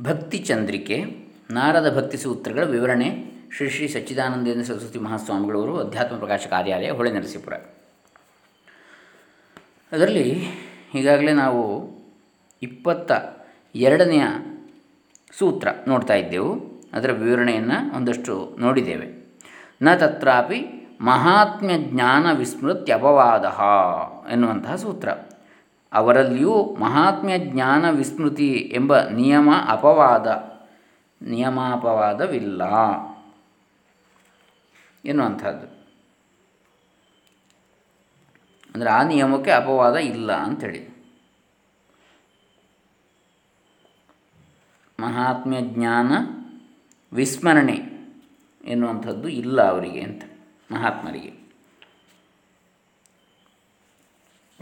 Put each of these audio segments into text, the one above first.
ಭಕ್ತಿ ಚಂದ್ರಿಕೆ, ನಾರದ ಭಕ್ತಿ ಸೂತ್ರಗಳ ವಿವರಣೆ, ಶ್ರೀ ಶ್ರೀ ಸಚ್ಚಿದಾನಂದೇಂದ್ರ ಸರಸ್ವತಿ ಮಹಾಸ್ವಾಮಿಗಳವರು ಅಧ್ಯಾತ್ಮ ಪ್ರಕಾಶ ಕಾರ್ಯಾಲಯ, ಹೊಳೆ ನರಸೀಪುರ. ಅದರಲ್ಲಿ ಈಗಾಗಲೇ ನಾವು ಇಪ್ಪತ್ತ ಎರಡನೆಯ ಸೂತ್ರ ನೋಡ್ತಾ ಇದ್ದೆವು. ಅದರ ವಿವರಣೆಯನ್ನು ಒಂದಷ್ಟು ನೋಡಿದ್ದೇವೆ. ನ ತತ್ರಾಪಿ ಮಹಾತ್ಮ್ಯ ಜ್ಞಾನ ವಿಸ್ಮೃತ್ಯಪವಾದ ಎನ್ನುವಂತಹ ಸೂತ್ರ. ಅವರಲ್ಲಿಯೂ ಮಹಾತ್ಮ್ಯ ಜ್ಞಾನ ವಿಸ್ಮೃತಿ ಎಂಬ ನಿಯಮ ಅಪವಾದ, ನಿಯಮಾಪವಾದವಿಲ್ಲ. ಎನ್ನುವಂಥದ್ದು. ಅಂದರೆ ಆ ನಿಯಮಕ್ಕೆ ಅಪವಾದ ಇಲ್ಲ ಅಂಥೇಳಿ ಮಹಾತ್ಮ್ಯ ಜ್ಞಾನ ವಿಸ್ಮರಣೆ ಎನ್ನುವಂಥದ್ದು ಇಲ್ಲ ಅವರಿಗೆ ಅಂತ ಮಹಾತ್ಮರಿಗೆ.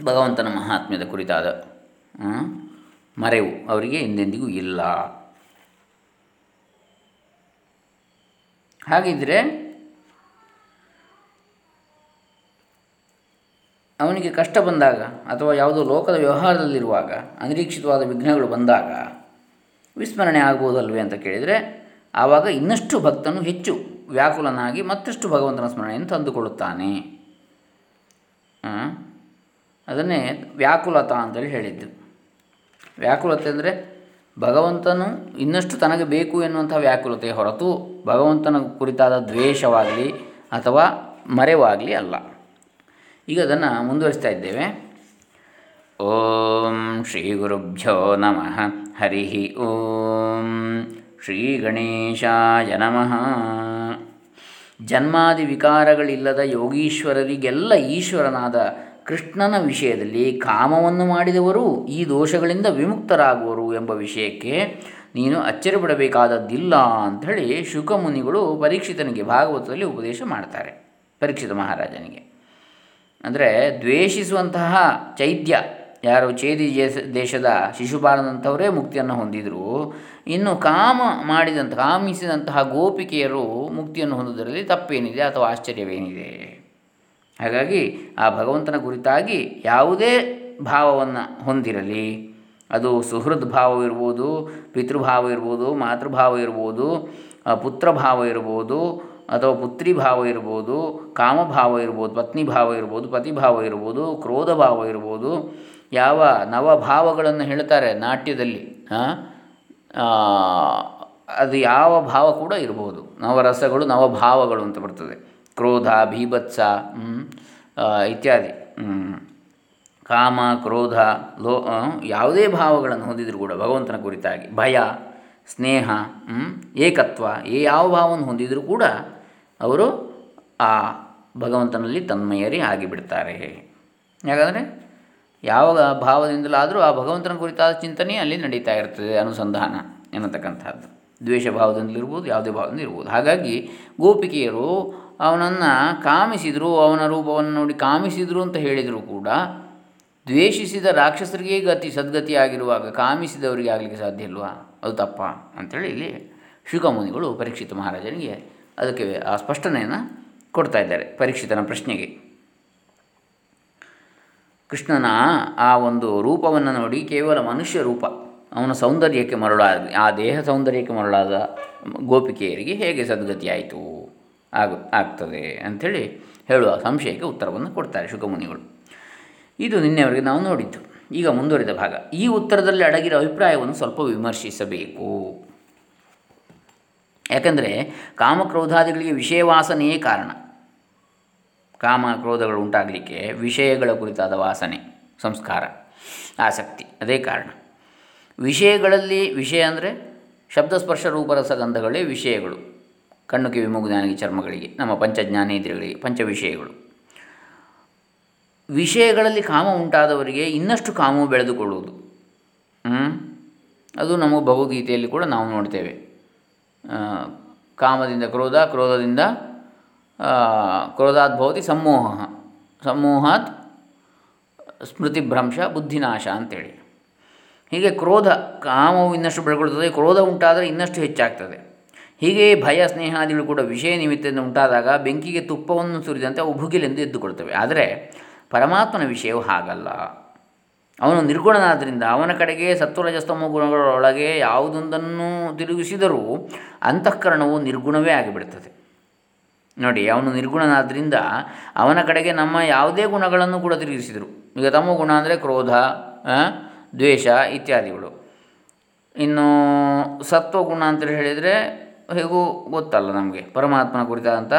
ಭಗವಂತನ ಮಹಾತ್ಮ್ಯದ ಕುರಿತಾದ ಮರೆವು ಅವರಿಗೆ ಎಂದೆಂದಿಗೂ ಇಲ್ಲ. ಹಾಗಿದ್ದರೆ ಅವನಿಗೆ ಕಷ್ಟ ಬಂದಾಗ ಅಥವಾ ಯಾವುದೋ ಲೋಕದ ವ್ಯವಹಾರದಲ್ಲಿರುವಾಗ ಅನಿರೀಕ್ಷಿತವಾದ ವಿಘ್ನಗಳು ಬಂದಾಗ ವಿಸ್ಮರಣೆ ಆಗ್ಬೋದಲ್ವೇ ಅಂತ ಕೇಳಿದರೆ ಆವಾಗ ಇನ್ನಷ್ಟು ಭಕ್ತನು ಹೆಚ್ಚು ವ್ಯಾಕುಲನಾಗಿ ಮತ್ತಷ್ಟು ಭಗವಂತನ ಸ್ಮರಣೆಯನ್ನು ತಂದುಕೊಳ್ಳುತ್ತಾನೆ. ಅದನ್ನೇ ವ್ಯಾಕುಲತ ಅಂತೇಳಿ ಹೇಳಿದ್ದು. ವ್ಯಾಕುಲತೆ ಅಂದರೆ ಭಗವಂತನು ಇನ್ನಷ್ಟು ತನಗೆ ಬೇಕು ಎನ್ನುವಂಥ ವ್ಯಾಕುಲತೆ ಹೊರತು ಭಗವಂತನ ಕುರಿತಾದ ದ್ವೇಷವಾಗಲಿ ಅಥವಾ ಮರೆವಾಗಲಿ ಅಲ್ಲ. ಈಗ ಅದನ್ನು ಮುಂದುವರಿಸ್ತಾ ಇದ್ದೇವೆ. ಓಂ ಶ್ರೀ ಗುರುಭ್ಯೋ ನಮಃ. ಹರಿ ಓಂ ಶ್ರೀ ಗಣೇಶಾಯ ನಮಃ. ಜನ್ಮಾದಿ ವಿಕಾರಗಳಿಲ್ಲದ ಯೋಗೀಶ್ವರರಿಗೆಲ್ಲ ಈಶ್ವರನಾದ ಕೃಷ್ಣನ ವಿಷಯದಲ್ಲಿ ಕಾಮವನ್ನು ಮಾಡಿದವರು ಈ ದೋಷಗಳಿಂದ ವಿಮುಕ್ತರಾಗುವರು ಎಂಬ ವಿಷಯಕ್ಕೆ ನೀನು ಅಚ್ಚರಿಪಡಬೇಕಾದದ್ದಿಲ್ಲ ಅಂಥೇಳಿ ಶುಕಮುನಿಗಳು ಪರೀಕ್ಷಿತನಿಗೆ ಭಾಗವತದಲ್ಲಿ ಉಪದೇಶ ಮಾಡ್ತಾರೆ, ಪರೀಕ್ಷಿತ ಮಹಾರಾಜನಿಗೆ. ಅಂದರೆ ದ್ವೇಷಿಸುವಂತಹ ಚೈತ್ಯ, ಯಾರು ಚೇದಿ ದೇಶದ ಶಿಶುಪಾಲನಂಥವರೇ ಮುಕ್ತಿಯನ್ನು ಹೊಂದಿದರು, ಇನ್ನು ಕಾಮ ಮಾಡಿದಂಥ, ಕಾಮಿಸಿದಂತಹ ಗೋಪಿಕೆಯರು ಮುಕ್ತಿಯನ್ನು ಹೊಂದುವುದರಲ್ಲಿ ತಪ್ಪೇನಿದೆ ಅಥವಾ ಆಶ್ಚರ್ಯವೇನಿದೆ? ಹಾಗಾಗಿ ಆ ಭಗವಂತನ ಕುರಿತಾಗಿ ಯಾವುದೇ ಭಾವವನ್ನು ಹೊಂದಿರಲಿ. ಅದು ಸುಹೃದ್ ಭಾವವಿರ್ಬೋದು ಪಿತೃಭಾವ ಇರ್ಬೋದು, ಮಾತೃಭಾವ ಇರ್ಬೋದು ಪುತ್ರಭಾವ ಇರ್ಬೋದು, ಅಥವಾ ಪುತ್ರಿ ಭಾವ ಇರ್ಬೋದು, ಕಾಮಭಾವ ಇರ್ಬೋದು, ಪತ್ನಿ ಭಾವ ಇರ್ಬೋದು ಪತಿಭಾವ ಇರ್ಬೋದು, ಕ್ರೋಧ ಭಾವ ಇರ್ಬೋದು, ಯಾವ ನವಭಾವಗಳನ್ನು ಹೇಳ್ತಾರೆ ನಾಟ್ಯದಲ್ಲಿ ಅದು ಯಾವ ಭಾವ ಕೂಡ ಇರ್ಬೋದು. ನವರಸಗಳು ನವಭಾವಗಳು ಅಂತ ಬರ್ತದೆ. ಕ್ರೋಧ ಭೀಭತ್ಸ ಇತ್ಯಾದಿ ಕಾಮ ಕ್ರೋಧ ಲೋ ಯಾವುದೇ ಭಾವಗಳನ್ನು ಹೊಂದಿದರೂ ಕೂಡ ಭಗವಂತನ ಕುರಿತಾಗಿ ಭಯ, ಸ್ನೇಹ ಏಕತ್ವ ಈ ಯಾವ ಭಾವವನ್ನು ಹೊಂದಿದರೂ ಕೂಡ ಅವರು ಆ ಭಗವಂತನಲ್ಲಿ ತನ್ಮಯರಿ ಆಗಿಬಿಡ್ತಾರೆ. ಯಾಕಂದರೆ ಯಾವ ಭಾವದಿಂದಲಾದರೂ ಆ ಭಗವಂತನ ಕುರಿತಾದ ಚಿಂತನೆ ಅಲ್ಲಿ ನಡೀತಾ ಇರ್ತದೆ ಅನುಸಂಧಾನ ಎನ್ನತಕ್ಕಂಥದ್ದು. ದ್ವೇಷ ಭಾವದಿಂದಲಿರ್ಬೋದು ಯಾವುದೇ ಭಾವದಿಂದ ಇರ್ಬೋದು. ಹಾಗಾಗಿ ಗೋಪಿಕೆಯರು ಅವನನ್ನು ಕಾಮಿಸಿದರು, ಅವನ ರೂಪವನ್ನು ನೋಡಿ ಕಾಮಿಸಿದರು ಅಂತ ಹೇಳಿದರೂ ಕೂಡ, ದ್ವೇಷಿಸಿದ ರಾಕ್ಷಸರಿಗೆ ಗತಿ ಸದ್ಗತಿ ಆಗಿರುವಾಗ ಕಾಮಿಸಿದವರಿಗೆ ಆಗಲಿಕ್ಕೆ ಸಾಧ್ಯ ಇಲ್ವಾ? ಅದು ತಪ್ಪ ಅಂಥೇಳಿ ಇಲ್ಲಿ ಶುಕಮುನಿಗಳು ಪರೀಕ್ಷಿತ ಮಹಾರಾಜನಿಗೆ ಅದಕ್ಕೆ ಆ ಸ್ಪಷ್ಟನೆಯನ್ನು ಕೊಡ್ತಾ ಇದ್ದಾರೆ ಪರೀಕ್ಷಿತನ ಪ್ರಶ್ನೆಗೆ. ಕೃಷ್ಣನ ಆ ಒಂದು ರೂಪವನ್ನು ನೋಡಿ ಕೇವಲ ಮನುಷ್ಯ ರೂಪ, ಅವನ ಸೌಂದರ್ಯಕ್ಕೆ ಮರಳಾದ, ಆ ದೇಹ ಸೌಂದರ್ಯಕ್ಕೆ ಮರಳಾದ ಗೋಪಿಕೆಯರಿಗೆ ಹೇಗೆ ಸದ್ಗತಿಯಾಯಿತು? ಆಗ, ಆಗ್ತದೆ ಅಂಥೇಳಿ ಹೇಳುವ ಸಂಶಯಕ್ಕೆ ಉತ್ತರವನ್ನು ಕೊಡ್ತಾರೆ ಶುಕಮುನಿಗಳು ಇದು ನಿನ್ನೆವರೆಗೆ ನಾವು ನೋಡಿದ್ದು. ಈಗ ಮುಂದುವರಿದ ಭಾಗ. ಈ ಉತ್ತರದಲ್ಲಿ ಅಡಗಿರೋ ಅಭಿಪ್ರಾಯವನ್ನು ಸ್ವಲ್ಪ ವಿಮರ್ಶಿಸಬೇಕು. ಯಾಕಂದರೆ ಕಾಮಕ್ರೋಧಾದಿಗಳಿಗೆ ವಿಷಯವಾಸನೆಯೇ ಕಾರಣ. ಕಾಮ ಕ್ರೋಧಗಳು ಉಂಟಾಗಲಿಕ್ಕೆ ವಿಷಯಗಳ ಕುರಿತಾದ ವಾಸನೆ, ಸಂಸ್ಕಾರ, ಆಸಕ್ತಿ, ಅದೇ ಕಾರಣ. ವಿಷಯಗಳಲ್ಲಿ ವಿಷಯ ಅಂದರೆ ಶಬ್ದಸ್ಪರ್ಶ ರೂಪರಸಗಂಧಗಳೇ ವಿಷಯಗಳು. ಕಣ್ಣು ಕಿವಿ ಮೂಗು ಜ್ಞಾನಿಗೆ ಚರ್ಮಗಳಿಗೆ, ನಮ್ಮ ಪಂಚಜ್ಞಾನೇಂದ್ರಿಯಗಳಿಗೆ ಪಂಚ ವಿಷಯಗಳು. ವಿಷಯಗಳಲ್ಲಿ ಕಾಮ ಉಂಟಾದವರಿಗೆ ಇನ್ನಷ್ಟು ಕಾಮವು ಬೆಳೆದುಕೊಳ್ಳುವುದು. ಅದು ನಮ್ಮ ಭಗವದ್ಗೀತೆಯಲ್ಲಿ ಕೂಡ ನಾವು ನೋಡ್ತೇವೆ. ಕಾಮದಿಂದ ಕ್ರೋಧ, ಕ್ರೋಧದಿಂದ ಕ್ರೋಧಾತ್ ಭವತಿ ಸಮೂಹ ಸಮೂಹಾತ್ ಸ್ಮೃತಿಭ್ರಂಶ, ಬುದ್ಧಿನಾಶ ಅಂತೇಳಿ. ಹೀಗೆ ಕ್ರೋಧ, ಕಾಮವು ಇನ್ನಷ್ಟು ಬೆಳ್ಕೊಳ್ತದೆ ಕ್ರೋಧ ಉಂಟಾದರೆ ಇನ್ನಷ್ಟು ಹೆಚ್ಚಾಗ್ತದೆ. ಹೀಗೆ ಭಯ, ಸ್ನೇಹಾದಿಗಳು ಕೂಡ ವಿಷಯ ನಿಮಿತ್ತದಿಂದ ಉಂಟಾದಾಗ ಬೆಂಕಿಗೆ ತುಪ್ಪವನ್ನು ಸುರಿದಂತೆ ಅವು ಭುಗಿಲೆಂದು ಎದ್ದುಕೊಳ್ತವೆ. ಆದರೆ ಪರಮಾತ್ಮನ ವಿಷಯವು ಹಾಗಲ್ಲ. ಅವನು ನಿರ್ಗುಣನಾದ್ದರಿಂದ ಅವನ ಕಡೆಗೆ ಸತ್ವರಜಸ್ತಮ ಗುಣಗಳೊಳಗೆ ಯಾವುದೊಂದನ್ನು ತಿರುಗಿಸಿದರೂ ಅಂತಃಕರಣವು ನಿರ್ಗುಣವೇ ಆಗಿಬಿಡ್ತದೆ. ನೋಡಿ, ಅವನು ನಿರ್ಗುಣನಾದ್ದರಿಂದ ಅವನ ಕಡೆಗೆ ನಮ್ಮ ಯಾವುದೇ ಗುಣಗಳನ್ನು ಕೂಡ ತಿರುಗಿಸಿದರು. ಈಗ ತಮ್ಮ ಗುಣ ಅಂದರೆ ಕ್ರೋಧ ದ್ವೇಷ ಇತ್ಯಾದಿಗಳು. ಇನ್ನು ಸತ್ವಗುಣ ಅಂತೇಳಿ ಹೇಳಿದರೆ ಹೇಗೂ ಗೊತ್ತಲ್ಲ ನಮಗೆ. ಪರಮಾತ್ಮನ ಕುರಿತಾದಂಥ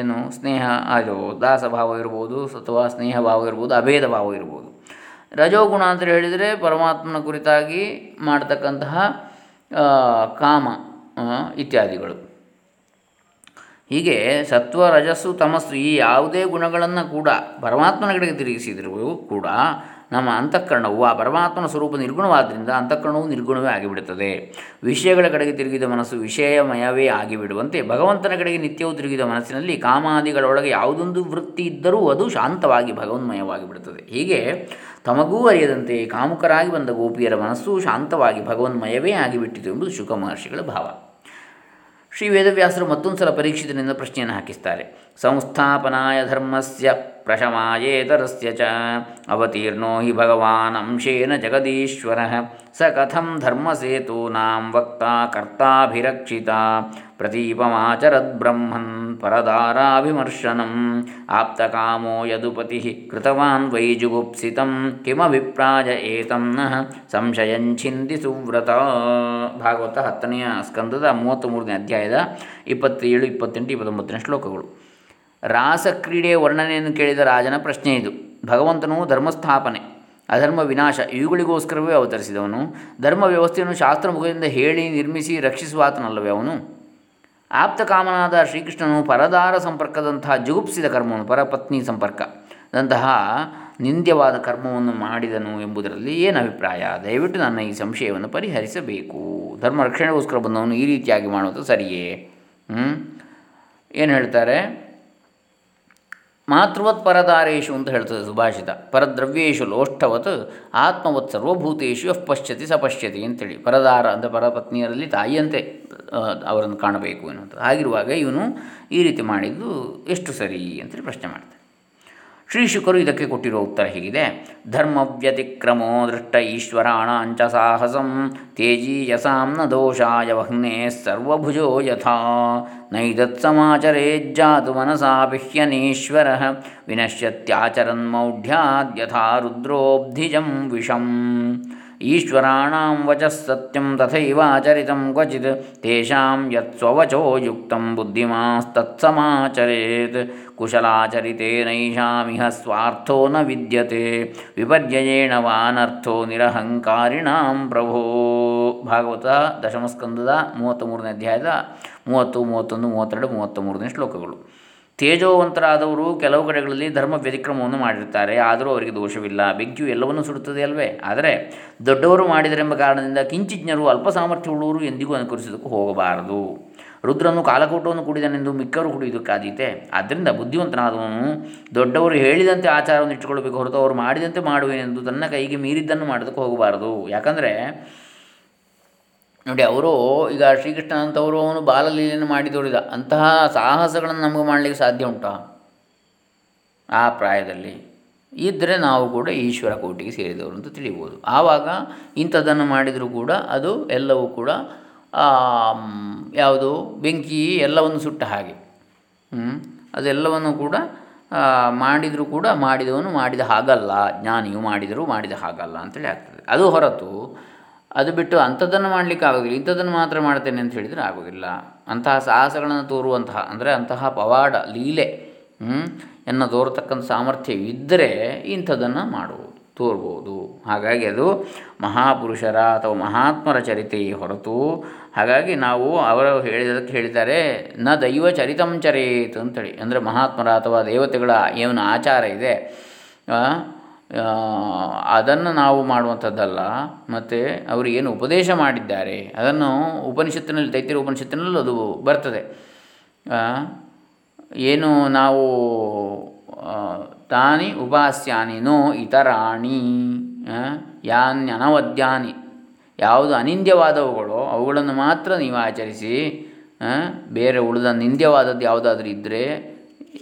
ಏನು ಸ್ನೇಹ ಆಗಿರ್ಬೋದು, ದಾಸಭಾವ ಇರ್ಬೋದು, ಅಥವಾ ಸ್ನೇಹ ಭಾವ ಇರ್ಬೋದು ಅಭೇದ ಭಾವ ಇರ್ಬೋದು. ರಜೋಗುಣ ಅಂತ ಹೇಳಿದರೆ ಪರಮಾತ್ಮನ ಕುರಿತಾಗಿ ಮಾಡ್ತಕ್ಕಂತಹ ಕಾಮ ಇತ್ಯಾದಿಗಳು. ಹೀಗೆ ಸತ್ವ, ರಜಸ್ಸು, ತಮಸ್ಸು ಈ ಯಾವುದೇ ಗುಣಗಳನ್ನು ಕೂಡ ಪರಮಾತ್ಮನ ಕಡೆಗೆ ತಿರುಗಿಸಿದರೂ ಕೂಡ ನಮ್ಮ ಅಂತಃಕರಣವು ಆ ಪರಮಾತ್ಮನ ಸ್ವರೂಪ ನಿರ್ಗುಣವಾದ್ದರಿಂದ ಅಂತಃಕರಣವು ನಿರ್ಗುಣವೇ ಆಗಿಬಿಡುತ್ತದೆ. ವಿಷಯಗಳ ಕಡೆಗೆ ತಿರುಗಿದ ಮನಸ್ಸು ವಿಷಯಮಯವೇ ಆಗಿಬಿಡುವಂತೆ ಭಗವಂತನ ಕಡೆಗೆ ನಿತ್ಯವೂ ತಿರುಗಿದ ಮನಸ್ಸಿನಲ್ಲಿ ಕಾಮಾದಿಗಳೊಳಗೆ ಯಾವುದೊಂದು ವೃತ್ತಿ ಇದ್ದರೂ ಅದು ಶಾಂತವಾಗಿ ಭಗವನ್ಮಯವಾಗಿ ಬಿಡುತ್ತದೆ ಹೀಗೆ ತಮಗೂ ಅರಿಯದಂತೆ ಕಾಮುಕರಾಗಿ ಬಂದ ಗೋಪಿಯರ ಮನಸ್ಸು ಶಾಂತವಾಗಿ ಭಗವನ್ಮಯವೇ ಆಗಿಬಿಟ್ಟಿತು ಎಂಬುದು ಶುಕ ಮಹರ್ಷಿಗಳ ಭಾವ. ಶ್ರೀ ವೇದವ್ಯಾಸರು ಮತ್ತೊಂದು ಸಲ ಪರೀಕ್ಷಿತನಿಂದ ಪ್ರಶ್ನೆಯನ್ನು ಹಾಕಿಸ್ತಾರೆ. ಸಂಸ್ಥಾಪನಾಯ ಧರ್ಮಸ್ಯ ಪ್ರಶಮಾಯೇತರಸ್ಯ ಚ ಅವತೀರ್ಣೋ ಹಿ ಭಗವಾನ್ ಅಂಶೇನ ಜಗದೀಶ್ವರ ಸ ಕಥಂ ಧರ್ಮಸೇತೂನಾಂ ವಕ್ತಾ ಕರ್ತಾಭಿರಕ್ಷಿತ ಪ್ರತೀಪಮಾಚರದ್ಬ್ರಹ್ಮನ್ ಪರದಾರಾಭಿಮರ್ಶನಂ ಆಪ್ತಕಾಮೋ ಯದುಪತಿ ಕೃತವಾನ್ ವೈ ಜುಗುಪ್ಸಿತಂ ಕಿಮಭಿಪ್ರಾಯ ಏತಂ ನಃ ಸಂಶಯಂಚಿಂದಿ ಸುವ್ರತ ಭಾಗವತ ಹತ್ತನೆಯ ಸ್ಕಂದದ ಮೂವತ್ತ್ಮೂರನೇ ಅಧ್ಯಾಯದ ಇಪ್ಪತ್ತೇಳು, ಇಪ್ಪತ್ತೆಂಟು, ಇಪ್ಪತ್ತೊಂಬತ್ತನೇ ಶ್ಲೋಕಗಳು. ರಾಸಕ್ರೀಡೆಯ ವರ್ಣನೆಯನ್ನು ಕೇಳಿದ ರಾಜನ ಪ್ರಶ್ನೆ ಇದು. ಭಗವಂತನು ಧರ್ಮಸ್ಥಾಪನೆ, ಅಧರ್ಮ ವಿನಾಶ ಇವುಗಳಿಗೋಸ್ಕರವೇ ಅವತರಿಸಿದವನು. ಧರ್ಮ ವ್ಯವಸ್ಥೆಯನ್ನು ಶಾಸ್ತ್ರ ಮುಖದಿಂದ ಹೇಳಿ ನಿರ್ಮಿಸಿ ರಕ್ಷಿಸುವಾತನಲ್ಲವೇ ಅವನು? ಆಪ್ತಕಾಮನಾದ ಶ್ರೀಕೃಷ್ಣನು ಪರದಾರ ಸಂಪರ್ಕದಂತಹ ಜುಗುಪ್ಸಿದ ಕರ್ಮವನ್ನು, ಪರಪತ್ನಿ ಸಂಪರ್ಕದಂತಹ ನಿಂದ್ಯವಾದ ಕರ್ಮವನ್ನು ಮಾಡಿದನು ಎಂಬುದರಲ್ಲಿ ಏನು ಅಭಿಪ್ರಾಯ? ದಯವಿಟ್ಟು ನನ್ನ ಈ ಸಂಶಯವನ್ನು ಪರಿಹರಿಸಬೇಕು. ಧರ್ಮ ರಕ್ಷಣೆಗೋಸ್ಕರ ಬಂದವನು ಈ ರೀತಿಯಾಗಿ ಮಾಡುವುದು ಸರಿಯೇ? ಏನು ಹೇಳ್ತಾರೆ? ಮಾತೃವತ್ ಪರದಾರೇಶು ಅಂತ ಹೇಳ್ತದೆ ಸುಭಾಷಿತ. ಪರದ್ರವ್ಯೇಶು ಲೋಷ್ಠವತ್, ಆತ್ಮವತ್ ಸರ್ವಭೂತೇಶು ಯಃ ಪಶ್ಯತಿ ಸ ಪಶ್ಯತಿ ಅಂತೇಳಿ. ಪರದಾರ ಅಂದರೆ ಪರಪತ್ನಿಯರಲ್ಲಿ ತಾಯಿಯಂತೆ ಅವರನ್ನು ಕಾಣಬೇಕು ಎನ್ನುವಂಥದ್ದು. ಹಾಗಿರುವಾಗ ಇವನು ಈ ರೀತಿ ಮಾಡಿದ್ದು ಎಷ್ಟು ಸರಿ ಅಂತೇಳಿ ಪ್ರಶ್ನೆ ಮಾಡ್ತಾರೆ ಶ್ರೀ ಶುಕರು ಇದಕ್ಕೆ ಕೊಟ್ಟಿರುವ ಉತ್ತರ ಹೀಗಿದೆ. ಧರ್ಮವ್ಯತಿಕ್ರಮೋ ದೃಷ್ಟ ಈಶ್ವರಾಣಾಂಚ ಸಾಹಸಂ ತೇಜೀಯಸಾಂ ನ ದೋಷಾಯ ವಹ್ನೇ ಸರ್ವಭುಜೋ ಯಥಾ. ನೈದತ್ಸಮಾಚರೇಜ್ಜಾತು ಮನಸಾಪಿಹ್ಯನೀಶ್ವರ ವಿನಶ್ಯತ್ಯಾಚರನ್ಮೌಢ್ಯಾದ್ಯಥಾ ರುದ್ರೋಬ್ಧಿಜಂ ವಿಷಂ. ಈಶ್ವರಾಣಾಂ ವಚಃ ಸತ್ಯಂ ತಥೈವಾಚರಿತಂ ಕ್ವಚಿತ್ ತೇಷಾಂ ಯತ್ಸ್ವವಚೋ ಯುಕ್ತಂ ಬುದ್ಧಿಮಾಸ್ತತ್ಸಮಾಚರೇತ್ ಕುಶಲಾಚರಿತೇನೈಷಾಮಿಹ ಸ್ವಾರ್ಥೋ ನ ವಿದ್ಯತೆ ವಿಪರ್ಯಯೇಣ ವಾನರ್ಥೋ ನಿರಹಂಕಾರಿಣಾಂ ಪ್ರಭೋ ಭಾಗವತ ದಶಮಸ್ಕಂದದ ಮೂವತ್ತ್ಮೂರನೇ ಅಧ್ಯಾಯದ ಮೂವತ್ತು, ಮೂವತ್ತೊಂದು, ಮೂವತ್ತೆರಡು ಮೂವತ್ತ ಮೂರನೇ ಶ್ಲೋಕಗಳು. ತೇಜೋವಂತರಾದವರು ಕೆಲವು ಕಡೆಗಳಲ್ಲಿ ಧರ್ಮ ವ್ಯತಿಕ್ರಮವನ್ನು ಮಾಡಿರ್ತಾರೆ. ಆದರೂ ಅವರಿಗೆ ದೋಷವಿಲ್ಲ. ಬೆಂಕಿಯು ಎಲ್ಲವನ್ನೂ ಸುಡುತ್ತದೆ ಅಲ್ವೇ? ಆದರೆ ದೊಡ್ಡವರು ಮಾಡಿದರೆಂಬ ಕಾರಣದಿಂದ ಕಿಂಚಿಜ್ಞರು ಅಲ್ಪ ಸಾಮರ್ಥ್ಯವುಳ್ಳವರು ಎಂದಿಗೂ ಅನುಕರಿಸೋದಕ್ಕೂ ಹೋಗಬಾರದು. ರುದ್ರನು ಕಾಲಕೂಟವನ್ನು ಕುಡಿದನೆಂದು ಮಿಕ್ಕರು ಕುಡಿಯುವುದಕ್ಕಾದೀತೆ ಆದ್ದರಿಂದ ಬುದ್ಧಿವಂತನಾದವನು ದೊಡ್ಡವರು ಹೇಳಿದಂತೆ ಆಚಾರವನ್ನು ಇಟ್ಟುಕೊಳ್ಳಬೇಕು ಹೊರತು ಅವರು ಮಾಡಿದಂತೆ ಮಾಡುವೆನೆಂದು ತನ್ನ ಕೈಗೆ ಮೀರಿದ್ದನ್ನು ಮಾಡೋದಕ್ಕೆ ಹೋಗಬಾರದು. ಯಾಕಂದರೆ ನೋಡಿ, ಅವರು ಈಗ ಶ್ರೀಕೃಷ್ಣ ಅಂತವರು ಅವನು ಬಾಲಲೀಲೆಯನ್ನು ಮಾಡಿ ತೋರಿದ ಅಂತಹ ಸಾಹಸಗಳನ್ನು ನಮಗೆ ಮಾಡಲಿಕ್ಕೆ ಸಾಧ್ಯ ಉಂಟಾ? ಆ ಪ್ರಾಯದಲ್ಲಿ. ಇದ್ದರೆ ನಾವು ಕೂಡ ಈಶ್ವರ ಕೋಟಿಗೆ ಸೇರಿದವರು ಅಂತ ತಿಳಿಬೋದು. ಆವಾಗ ಇಂಥದ್ದನ್ನು ಮಾಡಿದರೂ ಕೂಡ ಅದು ಎಲ್ಲವೂ ಕೂಡ ಯಾವುದು, ಬೆಂಕಿ ಎಲ್ಲವನ್ನು ಸುಟ್ಟ ಹಾಗೆ. ಅದೆಲ್ಲವನ್ನು ಕೂಡ ಮಾಡಿದರೂ ಕೂಡ ಮಾಡಿದವನು ಮಾಡಿದ ಹಾಗಲ್ಲ. ಜ್ಞಾನಿಯು ಮಾಡಿದರೂ ಮಾಡಿದ ಹಾಗಲ್ಲ ಅಂತೇಳಿ ಆಗ್ತದೆ. ಅದು ಹೊರತು ಅದು ಬಿಟ್ಟು ಅಂಥದ್ದನ್ನು ಮಾಡಲಿಕ್ಕೆ ಆಗೋದಿಲ್ಲ. ಇಂಥದ್ದನ್ನು ಮಾತ್ರ ಮಾಡ್ತೇನೆ ಅಂತ ಹೇಳಿದರೆ ಆಗೋದಿಲ್ಲ. ಅಂತಹ ಸಾಹಸಗಳನ್ನು ತೋರುವಂತಹ, ಅಂದರೆ ಅಂತಹ ಪವಾಡ, ಲೀಲೆ ಎನ್ನು ತೋರತಕ್ಕಂಥ ಸಾಮರ್ಥ್ಯ ಇದ್ದರೆ ಇಂಥದ್ದನ್ನು ಮಾಡುವುದು ತೋರ್ಬೋದು. ಹಾಗಾಗಿ ಅದು ಮಹಾಪುರುಷರ ಅಥವಾ ಮಹಾತ್ಮರ ಚರಿತೆ ಹೊರತು, ಹಾಗಾಗಿ ನಾವು ಅವರು ಹೇಳಿದಕ್ಕೆ ಹೇಳಿದ್ದಾರೆ, ನ ದೈವ ಚರಿತಂ ಚರೇತ್ ಅಂತೇಳಿ. ಅಂದರೆ ಮಹಾತ್ಮರ ಅಥವಾ ದೇವತೆಗಳ ಏನು ಆಚಾರ ಇದೆ ಅದನ್ನು ನಾವು ಮಾಡುವಂಥದ್ದಲ್ಲ, ಮತ್ತು ಅವರು ಏನು ಉಪದೇಶ ಮಾಡಿದ್ದಾರೆ, ಅದನ್ನು ಉಪನಿಷತ್ತಿನಲ್ಲಿ ತೈತಿರ ಉಪನಿಷತ್ತಿನಲ್ಲೂ ಅದು ಬರ್ತದೆ. ಏನು ನಾವು ತಾನಿ ಉಪಾಸ್ಯಾನಿ ನೋ ಇತರಾಣಿ ಯಾನ್ಯನವದ್ಯಾನಿ ಯಾವುದು ಅನಿಂದ್ಯವಾದವುಗಳೋ ಅವುಗಳನ್ನು ಮಾತ್ರ ನೀವು ಆಚರಿಸಿ ಬೇರೆ ಉಳಿದ ನಿಂದ್ಯವಾದದ್ದು ಯಾವುದಾದ್ರೂ ಇದ್ದರೆ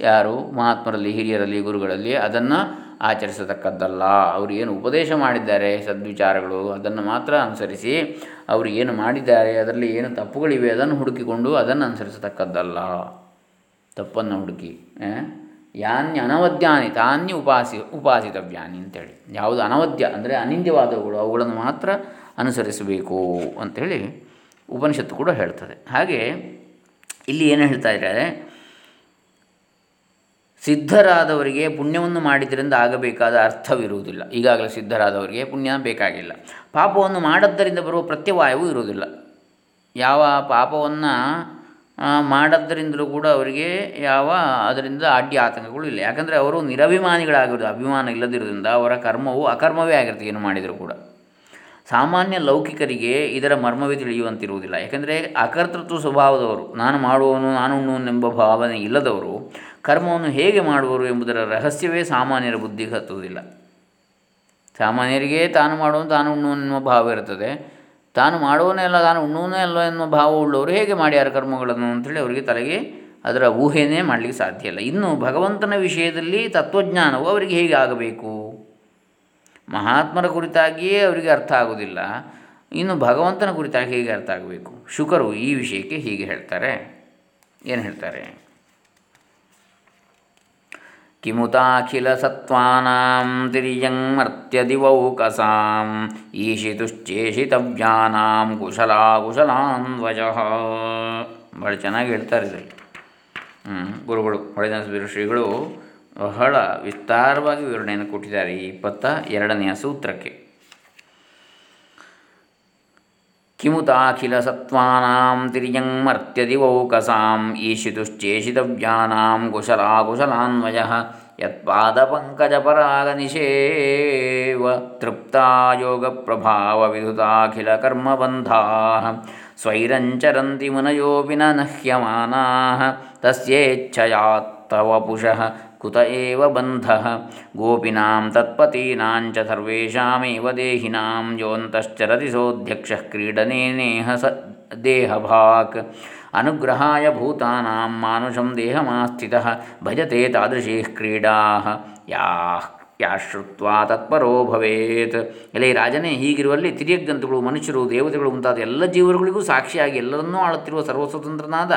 ಯಾರು ಮಹಾತ್ಮರಲ್ಲಿ, ಹಿರಿಯರಲ್ಲಿ, ಗುರುಗಳಲ್ಲಿ ಅದನ್ನು ಆಚರಿಸತಕ್ಕದ್ದಲ್ಲ. ಅವರು ಏನು ಉಪದೇಶ ಮಾಡಿದ್ದಾರೆ, ಸದ್ವಿಚಾರಗಳು, ಅದನ್ನು ಮಾತ್ರ ಅನುಸರಿಸಿ ಅವರು ಏನು ಮಾಡಿದ್ದಾರೆ, ಅದರಲ್ಲಿ ಏನು ತಪ್ಪುಗಳಿವೆ, ಅದನ್ನು ಹುಡುಕಿಕೊಂಡು ಅದನ್ನು ಅನುಸರಿಸತಕ್ಕದ್ದಲ್ಲ. ತಪ್ಪನ್ನು ಹುಡುಕಿ ಯಾನ್ಯ ಅನವದ್ಯಾನಿ, ತಾನ್ಯ ಉಪಾಸಿ, ಉಪಾಸಿತವ್ಯಾನಿ ಅಂತೇಳಿ. ಯಾವುದು ಅನವದ್ಯ ಅಂದರೆ ಅನಿಂದ್ಯವಾದವುಗಳು, ಅವುಗಳನ್ನು ಮಾತ್ರ ಅನುಸರಿಸಬೇಕು ಅಂಥೇಳಿ ಉಪನಿಷತ್ತು ಕೂಡ ಹೇಳ್ತದೆ. ಹಾಗೆ ಇಲ್ಲಿ ಏನು ಹೇಳ್ತಾ ಇದ್ದಾರೆ? ಸಿದ್ಧರಾದವರಿಗೆ ಪುಣ್ಯವನ್ನು ಮಾಡಿದ್ದರಿಂದ ಆಗಬೇಕಾದ ಅರ್ಥವಿರುವುದಿಲ್ಲ. ಈಗಾಗಲೇ ಸಿದ್ಧರಾದವರಿಗೆ ಪುಣ್ಯ ಬೇಕಾಗಿಲ್ಲ. ಪಾಪವನ್ನು ಮಾಡದ್ದರಿಂದ ಬರುವ ಪ್ರತ್ಯವಾಯವೂ ಇರುವುದಿಲ್ಲ. ಯಾವ ಪಾಪವನ್ನು ಮಾಡದ್ದರಿಂದಲೂ ಕೂಡ ಅವರಿಗೆ ಯಾವ, ಅದರಿಂದ ಅಡ್ಡಿ ಆತಂಕಗಳು ಇಲ್ಲ. ಯಾಕಂದರೆ ಅವರು ನಿರಭಿಮಾನಿಗಳಾಗಿರೋದು ಅಭಿಮಾನ ಇಲ್ಲದಿರೋದ್ರಿಂದ ಅವರ ಕರ್ಮವು ಅಕರ್ಮವೇ ಆಗಿರುತ್ತೆ ಏನು ಮಾಡಿದರೂ ಕೂಡ. ಸಾಮಾನ್ಯ ಲೌಕಿಕರಿಗೆ ಇದರ ಮರ್ಮವೇ ತಿಳಿಯುವಂತಿರುವುದಿಲ್ಲ. ಯಾಕೆಂದರೆ ಅಕರ್ತೃತ್ವ ಸ್ವಭಾವದವರು, ನಾನು ಮಾಡುವವನು, ನಾನು ಉಣ್ಣುವನೆಂಬ ಭಾವನೆ ಇಲ್ಲದವರು ಕರ್ಮವನ್ನು ಹೇಗೆ ಮಾಡುವರು ಎಂಬುದರ ರಹಸ್ಯವೇ ಸಾಮಾನ್ಯರ ಬುದ್ಧಿಗೆ ಹತ್ತುವುದಿಲ್ಲ. ಸಾಮಾನ್ಯರಿಗೆ ತಾನು ಮಾಡುವ ತಾನು ಉಣ್ಣುವನೆನ್ನುವ ಭಾವ ಇರುತ್ತದೆ. ತಾನು ಮಾಡುವನೇ ಅಲ್ಲ, ತಾನು ಉಣ್ಣುವನೇ ಅಲ್ಲ ಎನ್ನುವ ಭಾವ ಉಳ್ಳವರು ಹೇಗೆ ಮಾಡ್ಯಾರ ಕರ್ಮಗಳನ್ನು ಅಂಥೇಳಿ ಅವರಿಗೆ ತಲೆಗೆ ಅದರ ಊಹೆಯೇ ಮಾಡಲಿಕ್ಕೆ ಸಾಧ್ಯ ಇಲ್ಲ. ಇನ್ನು ಭಗವಂತನ ವಿಷಯದಲ್ಲಿ ತತ್ವಜ್ಞಾನವು ಅವರಿಗೆ ಹೇಗೆ ಆಗಬೇಕು? ಮಹಾತ್ಮರ ಕುರಿತಾಗಿಯೇ ಅವರಿಗೆ ಅರ್ಥ ಆಗುವುದಿಲ್ಲ. ಇನ್ನು ಭಗವಂತನ ಕುರಿತಾಗಿ ಹೇಗೆ ಅರ್ಥ ಆಗಬೇಕು? ಶುಕರು ಈ ವಿಷಯಕ್ಕೆ ಹೀಗೆ ಹೇಳ್ತಾರೆ. ಏನು ಹೇಳ್ತಾರೆ? ಕಿಮುತಾಖಿಲ ಸತ್ವಾನಾಂ ಕುಶಲಾ ಈಶಿತುಶ್ಚೇಷಿತವ್ಯಾನಾಂ ಕುಶಲಾನ್ವಜ ಭಾಳ ಚೆನ್ನಾಗಿ ಹೇಳ್ತಾರೆ ಇದರಲ್ಲಿ. ಗುರುಗಳು, ಹೊಳೆದಾಸ ಶ್ರೀಗಳು ಬಹಳ ವಿಸ್ತಾರವಾಗಿ ವಿವರಣೆಯನ್ನು ಕೊಟ್ಟಿದ್ದಾರೆ ಇಪ್ಪತ್ತ ಎರಡನೆಯ ಸೂತ್ರಕ್ಕೆ. किमुताखिलसत्त्वानां तिर्यङ्मर्त्यदिवौकसाम् ईशितुश्चेषितव्यानां कुशलाकुशलान्वयः यत्पादपङ्कजपरागनिषेव तृप्ता योगप्रभावविधुताखिलकर्मबन्धाः स्वैरञ्चरन्ति मुनयोऽपि न ह्यमानाः तस्येच्छया तव पुषः ಕುತ ಏವ ಬಂಧ ಗೋಪಿನಾಂ ತತ್ಪತೀನಾಂಚ ಸರ್ವೇಷಾಮೇವ ದೇಹಿನಾಂ ಯೋಂತಶ್ಚರತಿ ಸೋಧ್ಯಕ್ಷ ಕ್ರೀಡನೇನೇಹ ಸ ದೇಹಭಾಕ್ ಅನುಗ್ರಹಾಯ ಭೂತಾನಾಂ ಮಾನುಷಂ ದೇಹಮಾಸ್ಥಿತಃ ಭಜತೆ ತಾದೃಶೀ ಕ್ರೀಡಾ ಯಾ ಶ್ರುತ್ವಾ ತತ್ಪರೋ ಭವೇತ್ ಎಲೆ ರಾಜನೇ ಹೀಗಿರುವಲ್ಲಿ ತಿರಿಯಗ್ಗಂತುಗಳು ಮನುಷ್ಯರು, ದೇವತೆಗಳು ಮುಂತಾದ ಎಲ್ಲ ಜೀವರುಗಳಿಗೂ ಸಾಕ್ಷಿಯಾಗಿ ಎಲ್ಲರನ್ನೂ ಆಳುತ್ತಿರುವ ಸರ್ವಸ್ವತಂತ್ರನಾದ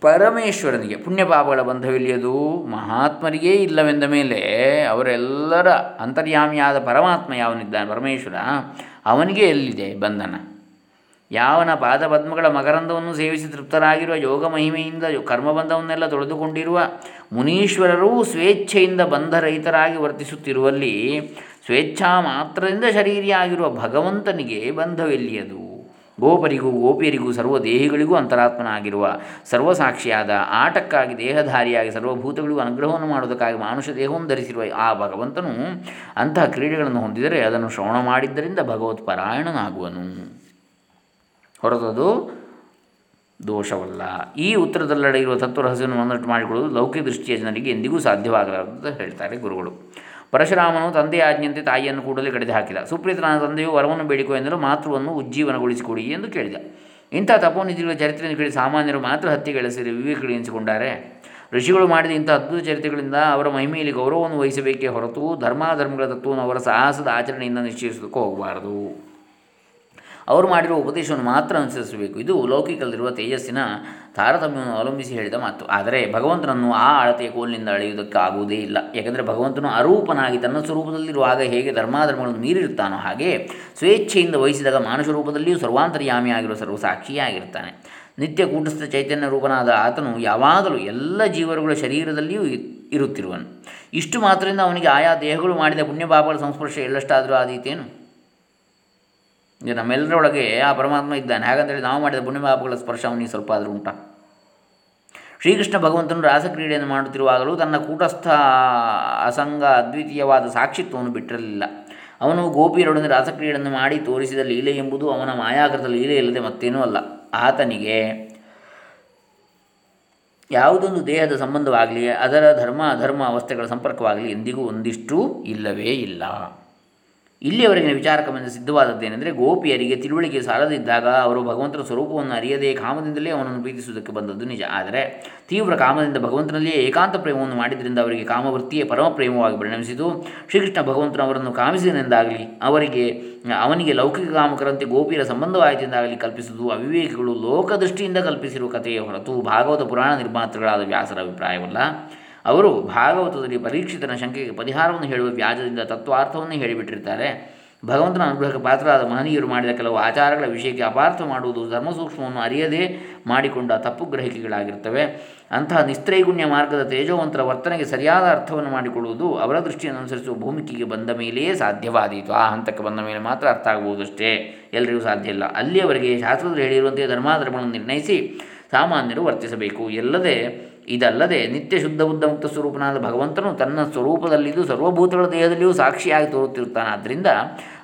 ಪರಮೇಶ್ವರನಿಗೆ ಪುಣ್ಯ ಪಾಪಗಳ ಬಂಧವಿಲ್ಲಿಯದು ಮಹಾತ್ಮರಿಗೇ ಇಲ್ಲವೆಂದ ಮೇಲೆ ಅವರೆಲ್ಲರ ಅಂತರ್ಯಾಮಿಯಾದ ಪರಮಾತ್ಮ ಯಾವನಿದ್ದಾನೆ? ಪರಮೇಶ್ವರ. ಅವನಿಗೆ ಎಲ್ಲಿದೆ ಬಂಧನ? ಯಾವನ ಪಾದಪದ್ಮಗಳ ಮಕರಂದವನ್ನು ಸೇವಿಸಿ ತೃಪ್ತರಾಗಿರುವ ಯೋಗ ಮಹಿಮೆಯಿಂದ ಕರ್ಮಬಂಧವನ್ನೆಲ್ಲ ತೊಳೆದುಕೊಂಡಿರುವ ಮುನೀಶ್ವರರೂ ಸ್ವೇಚ್ಛೆಯಿಂದ ಬಂಧರಹಿತರಾಗಿ ವರ್ತಿಸುತ್ತಿರುವಲ್ಲಿ ಸ್ವೇಚ್ಛಾ ಮಾತ್ರದಿಂದ ಶರೀರಿಯಾಗಿರುವ ಭಗವಂತನಿಗೆ ಬಂಧವೆಲ್ಲಿಯದು. ಗೋಪರಿಗೂ, ಗೋಪಿಯರಿಗೂ ಸರ್ವದೇಹಿಗಳಿಗೂ ಅಂತರಾತ್ಮನಾಗಿರುವ ಸರ್ವಸಾಕ್ಷಿಯಾದ ಆಟಕ್ಕಾಗಿ, ದೇಹಧಾರಿಯಾಗಿ ಸರ್ವಭೂತಗಳಿಗೂ ಅನುಗ್ರಹವನ್ನು ಮಾಡುವುದಕ್ಕಾಗಿ ಮಾನುಷ ದೇಹವನ್ನು ಧರಿಸಿರುವ ಆ ಭಗವಂತನು ಅಂತಹ ಕ್ರೀಡೆಗಳನ್ನು ಹೊಂದಿದರೆ ಅದನ್ನು ಶ್ರವಣ ಮಾಡಿದ್ದರಿಂದ ಭಗವತ್ಪರಾಯಣನಾಗುವನು ಹೊರತದು ದೋಷವಲ್ಲ. ಈ ಉತ್ತರದಲ್ಲಡೆ ತತ್ವ ರಹಸ್ಯವನ್ನು ಒಂದಷ್ಟು ಮಾಡಿಕೊಳ್ಳುವುದು ಲೌಕಿಕ ದೃಷ್ಟಿಯ ಜನರಿಗೆ ಎಂದಿಗೂ ಸಾಧ್ಯವಾಗಲಾರದು ಹೇಳ್ತಾರೆ ಗುರುಗಳು. ಪರಶುರಾಮನು ತಂದೆಯ ಆಜ್ಞೆಯಂತೆ ತಾಯಿಯನ್ನು ಕೂಡಲೇ ಕಡಿದು ಹಾಕಿದ. ಸುಪ್ರೀತನ ತಂದೆಯು ವರವನ್ನು ಬೇಡಿಕೊ ಎಂದರೂ ಮಾತೃವನ್ನು ಉಜ್ಜೀವನಗೊಳಿಸಿಕೊಡಿ ಎಂದು ಕೇಳಿದ. ಇಂಥ ತಪೋನಿಧಿಗಳ ಚರಿತ್ರೆಯನ್ನು ಕೇಳಿ ಸಾಮಾನ್ಯರು ಮಾತ್ರ ಹತ್ಯೆಗೆಳಿಸಿರಿ ವಿವೇಕಗಳು ಎನಿಸಿಕೊಂಡಾರೆ? ಋಷಿಗಳು ಮಾಡಿದ ಇಂಥ ಅದ್ಭುತ ಚರಿತ್ರೆಗಳಿಂದ ಅವರ ಮಹಿಮೆಯಲ್ಲಿ ಗೌರವವನ್ನು ವಹಿಸಬೇಕೇ ಹೊರತು ಧರ್ಮಾಧರ್ಮಗಳ ತತ್ವವನ್ನು ಅವರ ಸಾಹಸದ ಆಚರಣೆಯಿಂದ ನಿಶ್ಚಯಿಸೋದಕ್ಕೂ ಹೋಗಬಾರದು. ಅವರು ಮಾಡಿರುವ ಉಪದೇಶವನ್ನು ಮಾತ್ರ ಅನುಸರಿಸಬೇಕು. ಇದು ಲೌಕಿಕದಲ್ಲಿರುವ ತೇಜಸ್ಸಿನ ತಾರತಮ್ಯವನ್ನು ಅವಲಂಬಿಸಿ ಹೇಳಿದ ಮಾತು. ಆದರೆ ಭಗವಂತನನ್ನು ಆ ಅಳತೆಯ ಕೋಲಿನಿಂದ ಅಳೆಯುವುದಕ್ಕಾಗುವುದೇ ಇಲ್ಲ. ಯಾಕೆಂದರೆ ಭಗವಂತನು ಅರೂಪನಾಗಿ ತನ್ನ ಸ್ವರೂಪದಲ್ಲಿರುವಾಗ ಹೇಗೆ ಧರ್ಮಾಧರ್ಮಗಳನ್ನು ಮೀರಿರುತ್ತಾನೋ ಹಾಗೆ ಸ್ವೇಚ್ಛೆಯಿಂದ ವಹಿಸಿದಾಗ ಮಾನುಷ ರೂಪದಲ್ಲಿಯೂ ಸರ್ವಾಂತರ್ಯಾಮಿಯಾಗಿರುವ ಸರ್ವಸಾಕ್ಷಿಯಾಗಿರ್ತಾನೆ ನಿತ್ಯ ಕೂಟಸ್ಥ ಚೈತನ್ಯ ರೂಪನಾದ ಆತನು ಯಾವಾಗಲೂ ಎಲ್ಲ ಜೀವರುಗಳ ಶರೀರದಲ್ಲಿಯೂ ಇರುತ್ತಿರುವನು. ಇಷ್ಟು ಮಾತ್ರದಿಂದ ಅವನಿಗೆ ಆಯಾ ದೇಹಗಳು ಮಾಡಿದ ಪುಣ್ಯಪಾಪಗಳ ಸಂಸ್ಪರ್ಶ ಎಲ್ಲಷ್ಟಾದರೂ ಆದೀತೇನು? ಈಗ ನಮ್ಮೆಲ್ಲರೊಳಗೆ ಆ ಪರಮಾತ್ಮ ಇದ್ದಾನೆ. ಹಾಗಂತೇಳಿ ನಾವು ಮಾಡಿದ ಪುಣ್ಯಪಾಪಗಳ ಸ್ಪರ್ಶ ಅವನಿಗೆ ಸ್ವಲ್ಪ ಆದರೂ ಉಂಟ. ಶ್ರೀಕೃಷ್ಣ ಭಗವಂತನು ರಾಸಕ್ರೀಡೆಯನ್ನು ಮಾಡುತ್ತಿರುವಾಗಲೂ ತನ್ನ ಕೂಟಸ್ಥ ಅಸಂಗ ಅದ್ವಿತೀಯವಾದ ಸಾಕ್ಷಿತ್ವವನ್ನು ಬಿಟ್ಟಿರಲಿಲ್ಲ. ಅವನು ಗೋಪಿಯರೊಡನೆ ರಾಸಕ್ರೀಡೆಯನ್ನು ಮಾಡಿ ತೋರಿಸಿದ ಲೀಲೆ ಎಂಬುದು ಅವನ ಮಾಯಾಕೃತ ಲೀಲೆ ಇಲ್ಲದೆ ಮತ್ತೇನೂ ಅಲ್ಲ. ಆತನಿಗೆ ಯಾವುದೊಂದು ದೇಹದ ಸಂಬಂಧವಾಗಲಿ, ಅದರ ಧರ್ಮ ಅಧರ್ಮ ಅವಸ್ಥೆಗಳ ಸಂಪರ್ಕವಾಗಲಿ ಎಂದಿಗೂ ಒಂದಿಷ್ಟು ಇಲ್ಲವೇ ಇಲ್ಲ. ಇಲ್ಲಿಯವರೆಗಿನ ಸಿದ್ಧವಾದದ್ದು ಸಿದ್ಧವಾದದ್ದೇನೆಂದರೆ ಗೋಪಿಯರಿಗೆ ತಿಳುವಳಿಕೆ ಸಾಲದಿದ್ದಾಗ ಅವರು ಭಗವಂತನ ಸ್ವರೂಪವನ್ನು ಅರಿಯದೇ ಕಾಮದಿಂದಲೇ ಅವನನ್ನು ಪ್ರೀತಿಸುವುದಕ್ಕೆ ಬಂದದ್ದು ನಿಜ. ಆದರೆ, ತೀವ್ರ ಕಾಮದಿಂದ ಭಗವಂತನಲ್ಲಿಯೇ ಏಕಾಂತ ಪ್ರೇಮವನ್ನು ಮಾಡಿದ್ದರಿಂದ ಅವರಿಗೆ ಕಾಮವೃತ್ತಿಯೇ ಪರಮ ಪ್ರೇಮವಾಗಿ ಪರಿಣಮಿಸಿತು. ಶ್ರೀಕೃಷ್ಣ ಭಗವಂತನ ಅವರನ್ನು ಕಾಮಿಸಿದನೆಂದಾಗಲಿ, ಅವರಿಗೆ, ಅವನಿಗೆ ಲೌಕಿಕ ಕಾಮಕರಂತೆ ಗೋಪಿಯರ ಸಂಬಂಧವಾಯಿತೆಂದಾಗಲಿ ಕಲ್ಪಿಸುವುದು ಅವಿವೇಕಿಗಳು ಲೋಕದೃಷ್ಟಿಯಿಂದ ಕಲ್ಪಿಸಿರುವ ಕಥೆಯ ಹೊರತು ಭಾಗವತ ಪುರಾಣ ನಿರ್ಮಾತೃಗಳಾದ ವ್ಯಾಸರ ಅಭಿಪ್ರಾಯವಲ್ಲ. ಅವರು ಭಾಗವತದಲ್ಲಿ ಪರೀಕ್ಷಿತನ ಶಂಕೆಗೆ ಪರಿಹಾರವನ್ನು ಹೇಳುವ ವ್ಯಾಜದಿಂದ ತತ್ವಾರ್ಥವನ್ನು ಹೇಳಿಬಿಟ್ಟಿರ್ತಾರೆ. ಭಗವಂತನ ಅನುಗ್ರಹಕ್ಕೆ ಪಾತ್ರರಾದ ಮಹನೀಯರು ಮಾಡಿದ ಕೆಲವು ಆಚಾರಗಳ ವಿಷಯಕ್ಕೆ ಅಪಾರ್ಥ ಮಾಡುವುದು ಧರ್ಮಸೂಕ್ಷ್ಮವನ್ನು ಅರಿಯದೇ ಮಾಡಿಕೊಂಡ ತಪ್ಪು ಗ್ರಹಿಕೆಗಳಾಗಿರ್ತವೆ. ಅಂತಹ ನಿಸ್ತ್ರೈಗುಣ್ಯ ಮಾರ್ಗದ ತೇಜೋವಂತರ ವರ್ತನೆಗೆ ಸರಿಯಾದ ಅರ್ಥವನ್ನು ಮಾಡಿಕೊಳ್ಳುವುದು ಅವರ ದೃಷ್ಟಿಯನ್ನು ಅನುಸರಿಸುವ ಭೂಮಿಕೆಗೆ ಬಂದ ಮೇಲೆಯೇ ಸಾಧ್ಯವಾದೀತು. ಆ ಹಂತಕ್ಕೆ ಬಂದ ಮೇಲೆ ಮಾತ್ರ ಅರ್ಥ ಆಗಬಹುದಷ್ಟೇ ಎಲ್ಲರಿಗೂ ಸಾಧ್ಯ ಇಲ್ಲ. ಅಲ್ಲಿಯವರೆಗೆ ಶಾಸ್ತ್ರದಲ್ಲಿ ಹೇಳಿರುವಂತೆ ಧರ್ಮಾಧರ್ಮಗಳನ್ನು ನಿರ್ಣಯಿಸಿ ಸಾಮಾನ್ಯರು ವರ್ತಿಸಬೇಕು. ಎಲ್ಲದೆ ಇದಲ್ಲದೆ ನಿತ್ಯ ಶುದ್ಧ ಬುದ್ಧ ಮುಕ್ತ ಸ್ವರೂಪನಾದ ಭಗವಂತನು ತನ್ನ ಸ್ವರೂಪದಲ್ಲಿದ್ದು ಸರ್ವಭೂತಗಳ ದೇಹದಲ್ಲಿಯೂ ಸಾಕ್ಷಿಯಾಗಿ ತೋರುತ್ತಿರುತ್ತಾನೆ. ಆದ್ದರಿಂದ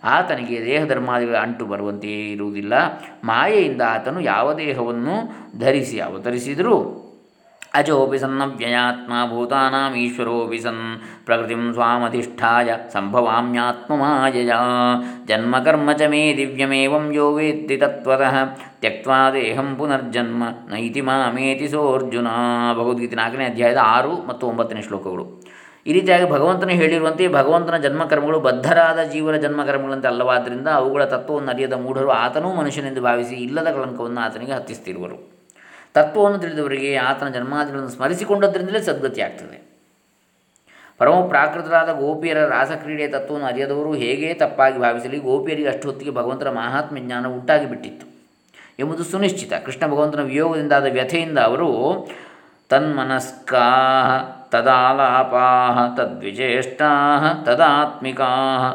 ಆತನಿಗೆ ದೇಹ ಧರ್ಮಾದಿಗಳ ಅಂಟು ಬರುವಂತೆಯೇ ಇರುವುದಿಲ್ಲ. ಮಾಯೆಯಿಂದ ಆತನು ಯಾವ ದೇಹವನ್ನು ಧರಿಸಿ ಅವತರಿಸಿದರೂ ಅಜೋಪಿ ಸನ್ನವ್ಯಯಾತ್ಮ ಭೂತಾನಾಂ ಈಶ್ವರೋಪಿ ಸನ್ ಪ್ರಕೃತಿಂ ಸ್ವಾಮಧಿಷ್ಠಾಯ ಸಂಭವಾಮ್ಯಾತ್ಮಮಾಯಯ. ಜನ್ಮಕರ್ಮ ಚ ಮೇ ದಿವ್ಯಮೇವಂ ಯೋ ವೇತ್ತಿ ತತ್ವತಃ ತ್ಯಕ್ವಾ ದೇಹಂ ಪುನರ್ಜನ್ಮ ನೈತಿ ಮಾಮೇತಿ ಸೋರ್ಜುನ. ಭಗವದ್ಗೀತೆ ನಾಲ್ಕನೇ ಅಧ್ಯಾಯದ ಆರು ಮತ್ತು ಒಂಬತ್ತನೇ ಶ್ಲೋಕಗಳು. ಈ ರೀತಿಯಾಗಿ ಭಗವಂತನು ಹೇಳಿರುವಂತೆ ಭಗವಂತನ ಜನ್ಮಕರ್ಮಗಳು ಬದ್ಧರಾದ ಜೀವನ ಜನ್ಮಕರ್ಮಗಳಂತೆ ಅಲ್ಲವಾದ್ದರಿಂದ ಅವುಗಳ ತತ್ವವನ್ನು ಅರಿಯದ ಮೂಢರು ಆತನೂ ಮನುಷ್ಯನೆಂದು ಭಾವಿಸಿ ಇಲ್ಲದ ಕಳಂಕವನ್ನು ಆತನಿಗೆ ಹತ್ತಿಸ್ತಿರುವರು. ತತ್ವವನ್ನು ತಿಳಿದವರಿಗೆ ಆತನ ಜನ್ಮಾದಿಗಳನ್ನು ಸ್ಮರಿಸಿಕೊಂಡದ್ರಿಂದಲೇ ಸದ್ಗತಿ ಆಗ್ತದೆ. ಪರಮ ಪ್ರಾಕೃತರಾದ ಗೋಪಿಯರ ರಾಸಕ್ರೀಡೆಯ ತತ್ವವನ್ನು ಅರಿಯದವರು ಹೇಗೆ ತಪ್ಪಾಗಿ ಭಾವಿಸಲಿ, ಗೋಪಿಯರಿಗೆ ಅಷ್ಟು ಹೊತ್ತಿಗೆ ಭಗವಂತನ ಮಹಾತ್ಮ ಜ್ಞಾನ ಉಂಟಾಗಿ ಬಿಟ್ಟಿತ್ತು. ಎಂಬುದು ಸುನಿಶ್ಚಿತ. ಕೃಷ್ಣ ಭಗವಂತನ ವಿಯೋಗದಿಂದಾದ ವ್ಯಥೆಯಿಂದ ಅವರು ತನ್ಮನಸ್ಕಾ ತದಾಲಾಪಾ ತದ್ವಿಜೇಷ್ಟಾ ತದಾತ್ಮಿಕಾ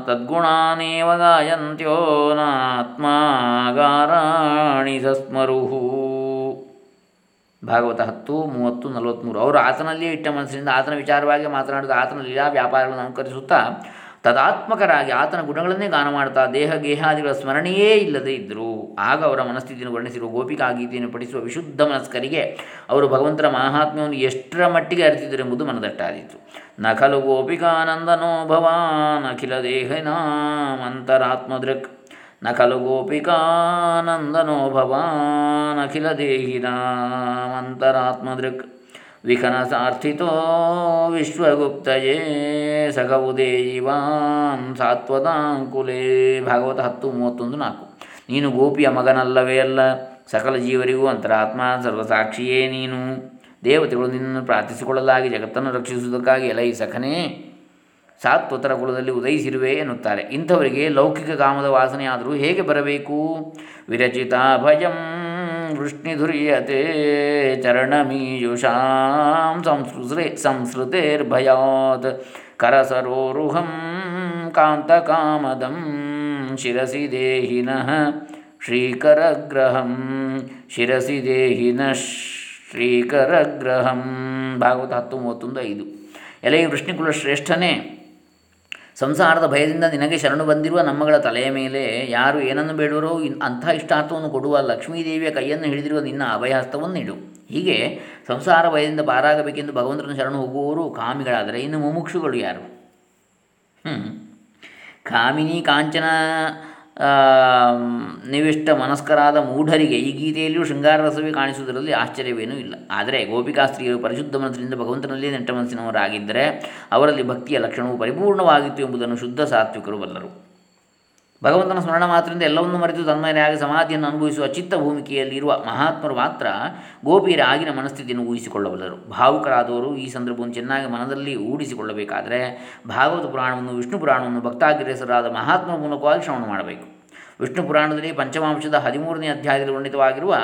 ತದ್ಗುಣಾನೇವ ಗಾಯಂತ್ಯೋ ನಾತ್ಮಾಗಾರಾಣಿ ಸಸ್ಮರುಹು ಭಾಗವತ ಹತ್ತು, ಮೂವತ್ತು ನಲವತ್ತ್ಮೂರು ಅವರು ಆತನಲ್ಲಿಯೇ ಇಟ್ಟ ಮನಸ್ಸಿನಿಂದ ಆತನ ವಿಚಾರವಾಗಿ ಮಾತನಾಡಿದ ಆತನ ಲೀಲಾ ವ್ಯಾಪಾರಗಳನ್ನು ಅನುಕರಿಸುತ್ತಾ ತದಾತ್ಮಕರಾಗಿ ಆತನ ಗುಣಗಳನ್ನೇ ಗಾನ ಮಾಡ್ತಾ ದೇಹ ಗೇಹಾದಿಗಳ ಸ್ಮರಣೆಯೇ ಇಲ್ಲದೇ ಇದ್ದರು. ಆಗ ಅವರ ಮನಸ್ಥಿತಿಯನ್ನು ವರ್ಣಿಸಿರುವ ಗೋಪಿಕಾ ಗೀತೆಯನ್ನು ಪಠಿಸುವ ವಿಶುದ್ಧ ಮನಸ್ಕರಿಗೆ ಅವರು ಭಗವಂತನ ಮಹಾತ್ಮ್ಯವನ್ನು ಎಷ್ಟರ ಮಟ್ಟಿಗೆ ಅರಿತಿದ್ದರೆಂಬುದು ಮನದಟ್ಟಾದೀತು. ನಖಲು ಖಲು ಗೋಪಿಕಾನಂದನೋ ಭವಾನ್ ಅಖಿಲ ದೇಹಿನಾಮಂತರಾತ್ಮದೃಕ್ ನ ಖಲು ಗೋಪಿಕಾನಂದನೋ ಭವಾನ್ ಅಖಿಲ ದೇಹಿನಾಮಂತರಾತ್ಮದೃಕ್ ವಿಖನಸಾರ್ಥಿತೋ ವಿಶ್ವಗುಪ್ತಯೇ ಸಖವುದೇಯಿವಾನ್ ಸಾತ್ವತಾಂಕುಲೇ ಭಾಗವತ ಹತ್ತು ಮೂವತ್ತೊಂದು ನಾಲ್ಕು. ನೀನು ಗೋಪಿಯ ಮಗನಲ್ಲವೇ ಅಲ್ಲ, ಸಕಲ ಜೀವರಿಗೂ ಅಂತರಾತ್ಮ ಸರ್ವಸಾಕ್ಷಿಯೇ ನೀನು. ದೇವತೆಗಳು ನಿನ್ನನ್ನು ಪ್ರಾರ್ಥಿಸಿಕೊಳ್ಳಲಾಗಿ ಜಗತ್ತನ್ನು ರಕ್ಷಿಸುವುದಕ್ಕಾಗಿ ಎಲೈ ಸಖನೇ ಸಾತ್ವತರ ಕುಲದಲ್ಲಿ ಉದಯಿಸಿರುವೆ ಎನ್ನುತ್ತಾರೆ. ಇಂಥವರಿಗೆ ಲೌಕಿಕ ಕಾಮದ ವಾಸನೆಯಾದರೂ ಹೇಗೆ ಬರಬೇಕು? ವಿರಚಿತ ಭಯಂ ವೃಷ್ಣಿಧುರ್ಯತೆ ಚರಣಮೀಯುಷಾಂ ಸಂಸ್ಕೃತೆ ಸಂಸ್ಕೃತಿರ್ಭಯಾತ್ ಕರಸರೋರುಹಂ ಕಾಂತಕಾಮದಂ ಶಿರಸಿ ದೇಹಿನಃ ಶ್ರೀಕರಗ್ರಹಂ ಶಿರಸಿ ದೇಹಿನಃ ಶ್ರೀಕರಗ್ರಹಂ. ಭಾಗವತ ಹತ್ತು ಮೂವತ್ತೊಂದು ಐದು. ಎಲೆಯ ವೃಷ್ಣಿಕುಲ ಶ್ರೇಷ್ಠನೇ. ಸಂಸಾರದ ಭಯದಿಂದ ನಿನಗೆ ಶರಣು ಬಂದಿರುವ ನಮ್ಮಗಳ ತಲೆಯ ಮೇಲೆ ಯಾರು ಏನನ್ನು ಬೇಡುವರೋ ಅಂಥ ಇಷ್ಟಾರ್ಥವನ್ನು ಕೊಡುವ ಲಕ್ಷ್ಮೀದೇವಿಯ ಕೈಯನ್ನು ಹಿಡಿದಿರುವ ನಿನ್ನ ಅಭಯಹಸ್ತವನ್ನು ನೀಡು. ಹೀಗೆ ಸಂಸಾರ ಭಯದಿಂದ ಪಾರಾಗಬೇಕೆಂದು ಭಗವಂತನ ಶರಣು ಹೋಗುವವರು ಕಾಮಿಗಳಾದರೆ ಇನ್ನು ಮುಮುಕ್ಷುಗಳು ಯಾರು? ಕಾಮಿನಿ ಕಾಂಚನ ನಿವಿಷ್ಟ ಮನಸ್ಕರಾದ ಮೂಢರಿಗೆ ಈ ಗೀತೆಯಲ್ಲಿಯೂ ಶೃಂಗಾರ ರಸವೇ ಕಾಣಿಸುವುದರಲ್ಲಿ ಆಶ್ಚರ್ಯವೇನೂ ಇಲ್ಲ. ಆದರೆ ಗೋಪಿಕಾಸ್ತ್ರೀಯರು ಪರಿಶುದ್ಧ ಮನಸ್ಸಿನಿಂದ ಭಗವಂತನಲ್ಲಿಯೇ ನೆಟ್ಟ ಮನಸ್ಸಿನವರಾಗಿದ್ದರೆ ಅವರಲ್ಲಿ ಭಕ್ತಿಯ ಲಕ್ಷಣವು ಪರಿಪೂರ್ಣವಾಗಿತ್ತು ಎಂಬುದನ್ನು ಶುದ್ಧ ಸಾತ್ವಿಕರು ಬಲ್ಲರು. ಭಗವಂತನ ಸ್ಮರಣ ಮಾತ್ರದಿಂದ ಎಲ್ಲವನ್ನೂ ಮರೆತು ತನ್ಮಯರಾಗಿ ಸಮಾಧಿಯನ್ನು ಅನುಭವಿಸುವ ಚಿತ್ತ ಭೂಮಿಕೆಯಲ್ಲಿರುವ ಮಹಾತ್ಮರು ಮಾತ್ರ ಗೋಪಿಯರ ಆಗಿನ ಮನಸ್ಥಿತಿಯನ್ನು ಊಹಿಸಿಕೊಳ್ಳಬಲ್ಲರು. ಭಾವುಕರಾದವರು ಈ ಸಂದರ್ಭವನ್ನು ಚೆನ್ನಾಗಿ ಮನದಲ್ಲಿ ಊಡಿಸಿಕೊಳ್ಳಬೇಕಾದರೆ ಭಾಗವತ ಪುರಾಣವನ್ನು, ವಿಷ್ಣು ಪುರಾಣವನ್ನು ಭಕ್ತಾಗ್ರೇಸರಾದ ಮಹಾತ್ಮರ ಮೂಲಕವಾಗಿ ಶ್ರವಣ ಮಾಡಬೇಕು. ವಿಷ್ಣು ಪುರಾಣದಲ್ಲಿ ಪಂಚಮಾಂಶದ ಹದಿಮೂರನೇ ಅಧ್ಯಾಯದಲ್ಲಿ ವರ್ಣಿತವಾಗಿರುವ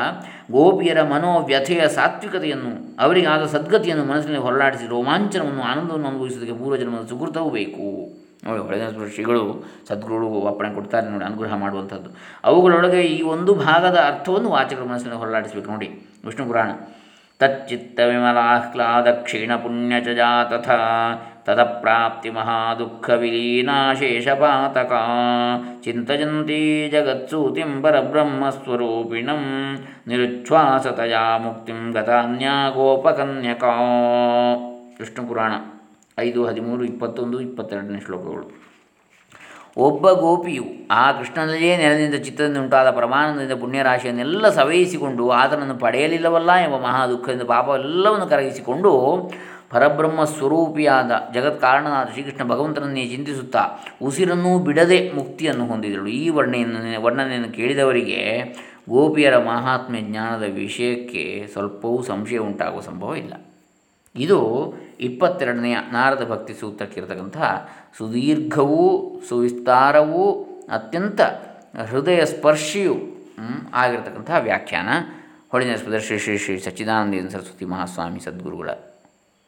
ಗೋಪಿಯರ ಮನೋವ್ಯಥೆಯ ಸಾತ್ವಿಕತೆಯನ್ನು, ಅವರಿಗಾದ ಸದ್ಗತಿಯನ್ನು ಮನಸ್ಸಿನಲ್ಲಿ ಹೊರಲಾಡಿಸಿ ರೋಮಾಂಚನವನ್ನು, ಆನಂದವನ್ನು ಅನುಭವಿಸುವುದಕ್ಕೆ ಪೂರ್ವಜನ್ಮದ ಸುಕೃತವೂ ಬೇಕು. ನೋಡಿ ಹೊಳೆದ ಶ್ರೀಗಳು ಸದ್ಗುರುಗಳು ಅಪ್ಪಣೆ ಕೊಡ್ತಾರೆ ನೋಡಿ, ಅನುಗ್ರಹ ಮಾಡುವಂಥದ್ದು. ಅವುಗಳೊಳಗೆ ಈ ಒಂದು ಭಾಗದ ಅರ್ಥವನ್ನು ವಾಚಕರ ಮನಸ್ಸಿನಲ್ಲಿ ಹೊರಲಾಡಿಸಬೇಕು ನೋಡಿ, ವಿಷ್ಣು ಪುರಾಣ. ತಚ್ಚಿತ್ತ ವಿಮಲಾಹ್ಲಾದ ಕ್ಷೀಣ ಪುಣ್ಯಚಜಾ ತಥಾ, ತದಪ್ರಾಪ್ತಿ ಮಹಾದುಃಖ ವಿಲೀನಾಶೇಷಪಾತಕ ಚಿಂತಯಂತಿ ಜಗತ್ಸೂತಿಂ ಪರಬ್ರಹ್ಮಸ್ವರೂಪಿಣಂ ನಿರುಚ್ಛ್ವಾಸತಯಾ ಮುಕ್ತಿಂ ಗತಾನ್ಯಾ ಗತಾನ್ಯಾಗೋಪಕನ್ಯಕಾ. ವಿಷ್ಣು ಪುರಾಣ. ಐದು, ಹದಿಮೂರು, ಇಪ್ಪತ್ತೊಂದು, ಇಪ್ಪತ್ತೆರಡನೇ ಶ್ಲೋಕಗಳು. ಒಬ್ಬ ಗೋಪಿಯು ಆ ಕೃಷ್ಣನಲ್ಲಿಯೇ ನೆಲದಿಂದ ಚಿತ್ತದಿಂದ ಉಂಟಾದ ಪರಮಾನಂದದಿಂದ ಪುಣ್ಯರಾಶಿಯನ್ನೆಲ್ಲ ಸವಯಿಸಿಕೊಂಡು ಆತನನ್ನು ಪಡೆಯಲಿಲ್ಲವಲ್ಲ ಎಂಬ ಮಹಾ ದುಃಖದಿಂದ ಪಾಪವೆಲ್ಲವನ್ನು ಕರಗಿಸಿಕೊಂಡು ಪರಬ್ರಹ್ಮ ಸ್ವರೂಪಿಯಾದ ಜಗತ್ ಕಾರಣನಾದ ಶ್ರೀಕೃಷ್ಣ ಭಗವಂತನನ್ನೇ ಚಿಂತಿಸುತ್ತಾ ಉಸಿರನ್ನೂ ಬಿಡದೆ ಮುಕ್ತಿಯನ್ನು ಹೊಂದಿದಳು. ಈ ವರ್ಣೆಯನ್ನು ವರ್ಣನೆಯನ್ನು ಕೇಳಿದವರಿಗೆ ಗೋಪಿಯರ ಮಹಾತ್ಮ್ಯ ಜ್ಞಾನದ ವಿಷಯಕ್ಕೆ ಸ್ವಲ್ಪವೂ ಸಂಶಯ ಉಂಟಾಗುವ ಸಂಭವ ಇಲ್ಲ. ಇದು ಇಪ್ಪತ್ತೆರಡನೆಯ ನಾರದ ಭಕ್ತಿ ಸೂತ್ರಕ್ಕಿರತಕ್ಕಂತಹ ಸುದೀರ್ಘವೂ, ಸುವಿಸ್ತಾರವೂ, ಅತ್ಯಂತ ಹೃದಯ ಸ್ಪರ್ಶಿಯೂ ಆಗಿರತಕ್ಕಂತಹ ವ್ಯಾಖ್ಯಾನ. ಹೊಳಿನ ಶ್ರೀ ಶ್ರೀ ಶ್ರೀ ಸಚ್ಚಿದಾನಂದ ಸರಸ್ವತಿ ಮಹಾಸ್ವಾಮಿ ಸದ್ಗುರುಗಳ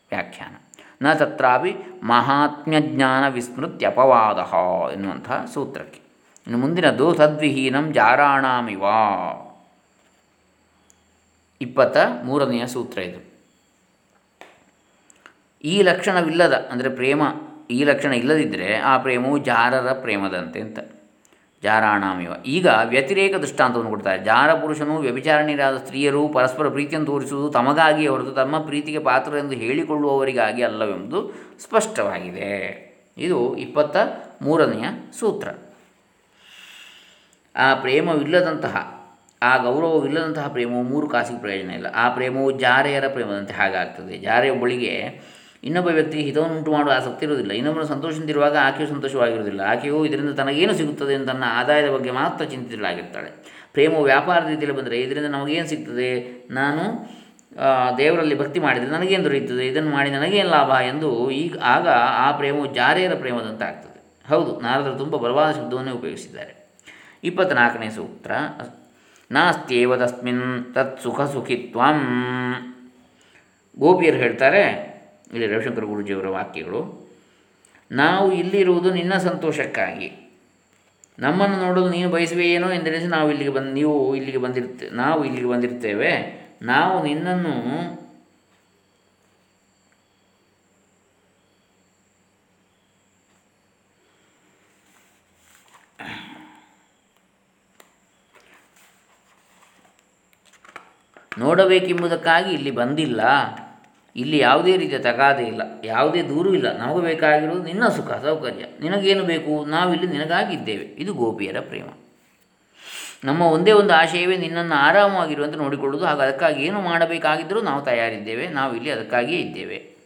ವ್ಯಾಖ್ಯಾನ. ನ ತತ್ರಾಪಿ ಮಹಾತ್ಮ್ಯಜ್ಞಾನ ವಿಸ್ಮೃತ್ಯಪವಾದ ಎನ್ನುವಂತಹ ಸೂತ್ರಕ್ಕೆ. ಇನ್ನು ಮುಂದಿನದು ಸದ್ವಿಹೀನಂ ಜಾರಾಣಾಮಿವಾ. ಇಪ್ಪತ್ತ ಮೂರನೆಯ ಸೂತ್ರ ಇದು. ಈ ಲಕ್ಷಣವಿಲ್ಲದ, ಅಂದರೆ ಪ್ರೇಮ, ಈ ಲಕ್ಷಣ ಇಲ್ಲದಿದ್ದರೆ ಆ ಪ್ರೇಮವು ಜಾರರ ಪ್ರೇಮದಂತೆ ಅಂತ. ಜಾರಾಣಾಮಿವ. ಈಗ ವ್ಯತಿರೇಕ ದೃಷ್ಟಾಂತವನ್ನು ಕೊಡ್ತಾರೆ. ಜಾರ ಪುರುಷನು ವ್ಯಭಿಚಾರಣಿರಾದ ಸ್ತ್ರೀಯರು ಪರಸ್ಪರ ಪ್ರೀತಿಯನ್ನು ತೋರಿಸುವುದು ತಮಗಾಗಿ ಹೊರತು ತಮ್ಮ ಪ್ರೀತಿಗೆ ಪಾತ್ರರೆಂದು ಹೇಳಿಕೊಳ್ಳುವವರಿಗಾಗಿ ಅಲ್ಲವೆಂಬುದು ಸ್ಪಷ್ಟವಾಗಿದೆ. ಇದು ಇಪ್ಪತ್ತ ಮೂರನೆಯ ಸೂತ್ರ. ಆ ಪ್ರೇಮವಿಲ್ಲದಂತಹ, ಆ ಗೌರವವಿಲ್ಲದಂತಹ ಪ್ರೇಮವು ಮೂರು ಕಾಸಿಗೆ ಪ್ರಯೋಜನ ಇಲ್ಲ. ಆ ಪ್ರೇಮವು ಜಾರೆಯರ ಪ್ರೇಮದಂತೆ ಹಾಗಾಗ್ತದೆ. ಜಾರೆಯೊಬ್ಬಳಿಗೆ ಇನ್ನೊಬ್ಬ ವ್ಯಕ್ತಿ ಹಿತವನ್ನು ಉಂಟು ಮಾಡುವ ಆಸಕ್ತಿ ಇರುವುದಿಲ್ಲ. ಇನ್ನೊಬ್ಬರು ಸಂತೋಷದಿಂದಿರುವಾಗ ಆಕೆಯು ಸಂತೋಷವಾಗಿರುವುದಿಲ್ಲ. ಆಕೆಯು ಇದರಿಂದ ತನಗೇನು ಸಿಗುತ್ತದೆ ಎಂದು ತನ್ನ ಆದಾಯದ ಬಗ್ಗೆ ಮಾತ್ರ ಚಿಂತಿತಳಾಗಿರ್ತಾಳೆ. ಪ್ರೇಮವು ವ್ಯಾಪಾರ ರೀತಿಯಲ್ಲಿ ಬಂದರೆ ಇದರಿಂದ ನಮಗೇನು ಸಿಗ್ತದೆ? ನಾನು ದೇವರಲ್ಲಿ ಭಕ್ತಿ ಮಾಡಿದರೆ ನನಗೇನು ದೊರೆಯುತ್ತದೆ? ಇದನ್ನು ಮಾಡಿ ನನಗೇನು ಲಾಭ ಎಂದು ಈಗ ಆಗ ಆ ಪ್ರೇಮವು ಜಾರೆಯರ ಪ್ರೇಮದಂತೆ ಆಗ್ತದೆ ಹೌದು, ನಾರದರು ತುಂಬ ಬಲವಾದ ಶಬ್ದವನ್ನೇ ಉಪಯೋಗಿಸಿದ್ದಾರೆ. ಇಪ್ಪತ್ತ್ನಾಲ್ಕನೇ ಸೂತ್ರ, ನಾಸ್ತ್ಯೇವ ತಸ್ಮಿನ್ ತತ್ ಸುಖ ಸುಖಿತ್ವಂ ಗೋಪಿಯರು ಹೇಳ್ತಾರೆ ಇಲ್ಲಿ ರವಿಶಂಕರ ಗುರುಜಿಯವರ ವಾಕ್ಯಗಳು, ನಾವು ಇಲ್ಲಿರುವುದು ನಿನ್ನ ಸಂತೋಷಕ್ಕಾಗಿ. ನಮ್ಮನ್ನು ನೋಡಲು ನೀನು ಬಯಸುವೆಯೇನೋ ಎಂದೆನಿಸಿ ನಾವು ಇಲ್ಲಿಗೆ ಬಂದು, ನೀವು ಇಲ್ಲಿಗೆ ಬಂದಿರ್ತೆ ನಾವು ಇಲ್ಲಿಗೆ ಬಂದಿರ್ತೇವೆ. ನಾವು ನಿನ್ನನ್ನು ನೋಡಬೇಕೆಂಬುದಕ್ಕಾಗಿ ಇಲ್ಲಿ ಬಂದಿಲ್ಲ. ಇಲ್ಲಿ ಯಾವುದೇ ರೀತಿಯ ತಗಾದೆ ಇಲ್ಲ, ಯಾವುದೇ ದೂರು ಇಲ್ಲ. ನಮಗೆ ಬೇಕಾಗಿರುವುದು ನಿನ್ನ ಸುಖ, ಸೌಕರ್ಯ. ನಿನಗೇನು ಬೇಕು? ನಾವಿಲ್ಲಿ ನಿನಗಾಗಿದ್ದೇವೆ. ಇದು ಗೋಪಿಯರ ಪ್ರೇಮ. ನಮ್ಮ ಒಂದೇ ಒಂದು ಆಶಯವೇ ನಿನ್ನನ್ನು ಆರಾಮವಾಗಿರುವಂತೆ ನೋಡಿಕೊಳ್ಳುವುದು. ಹಾಗೂ ಅದಕ್ಕಾಗಿ ಏನು ಮಾಡಬೇಕಾಗಿದ್ದರೂ ನಾವು ತಯಾರಿದ್ದೇವೆ. ನಾವು ಇಲ್ಲಿ ಅದಕ್ಕಾಗಿಯೇ ಇದ್ದೇವೆ.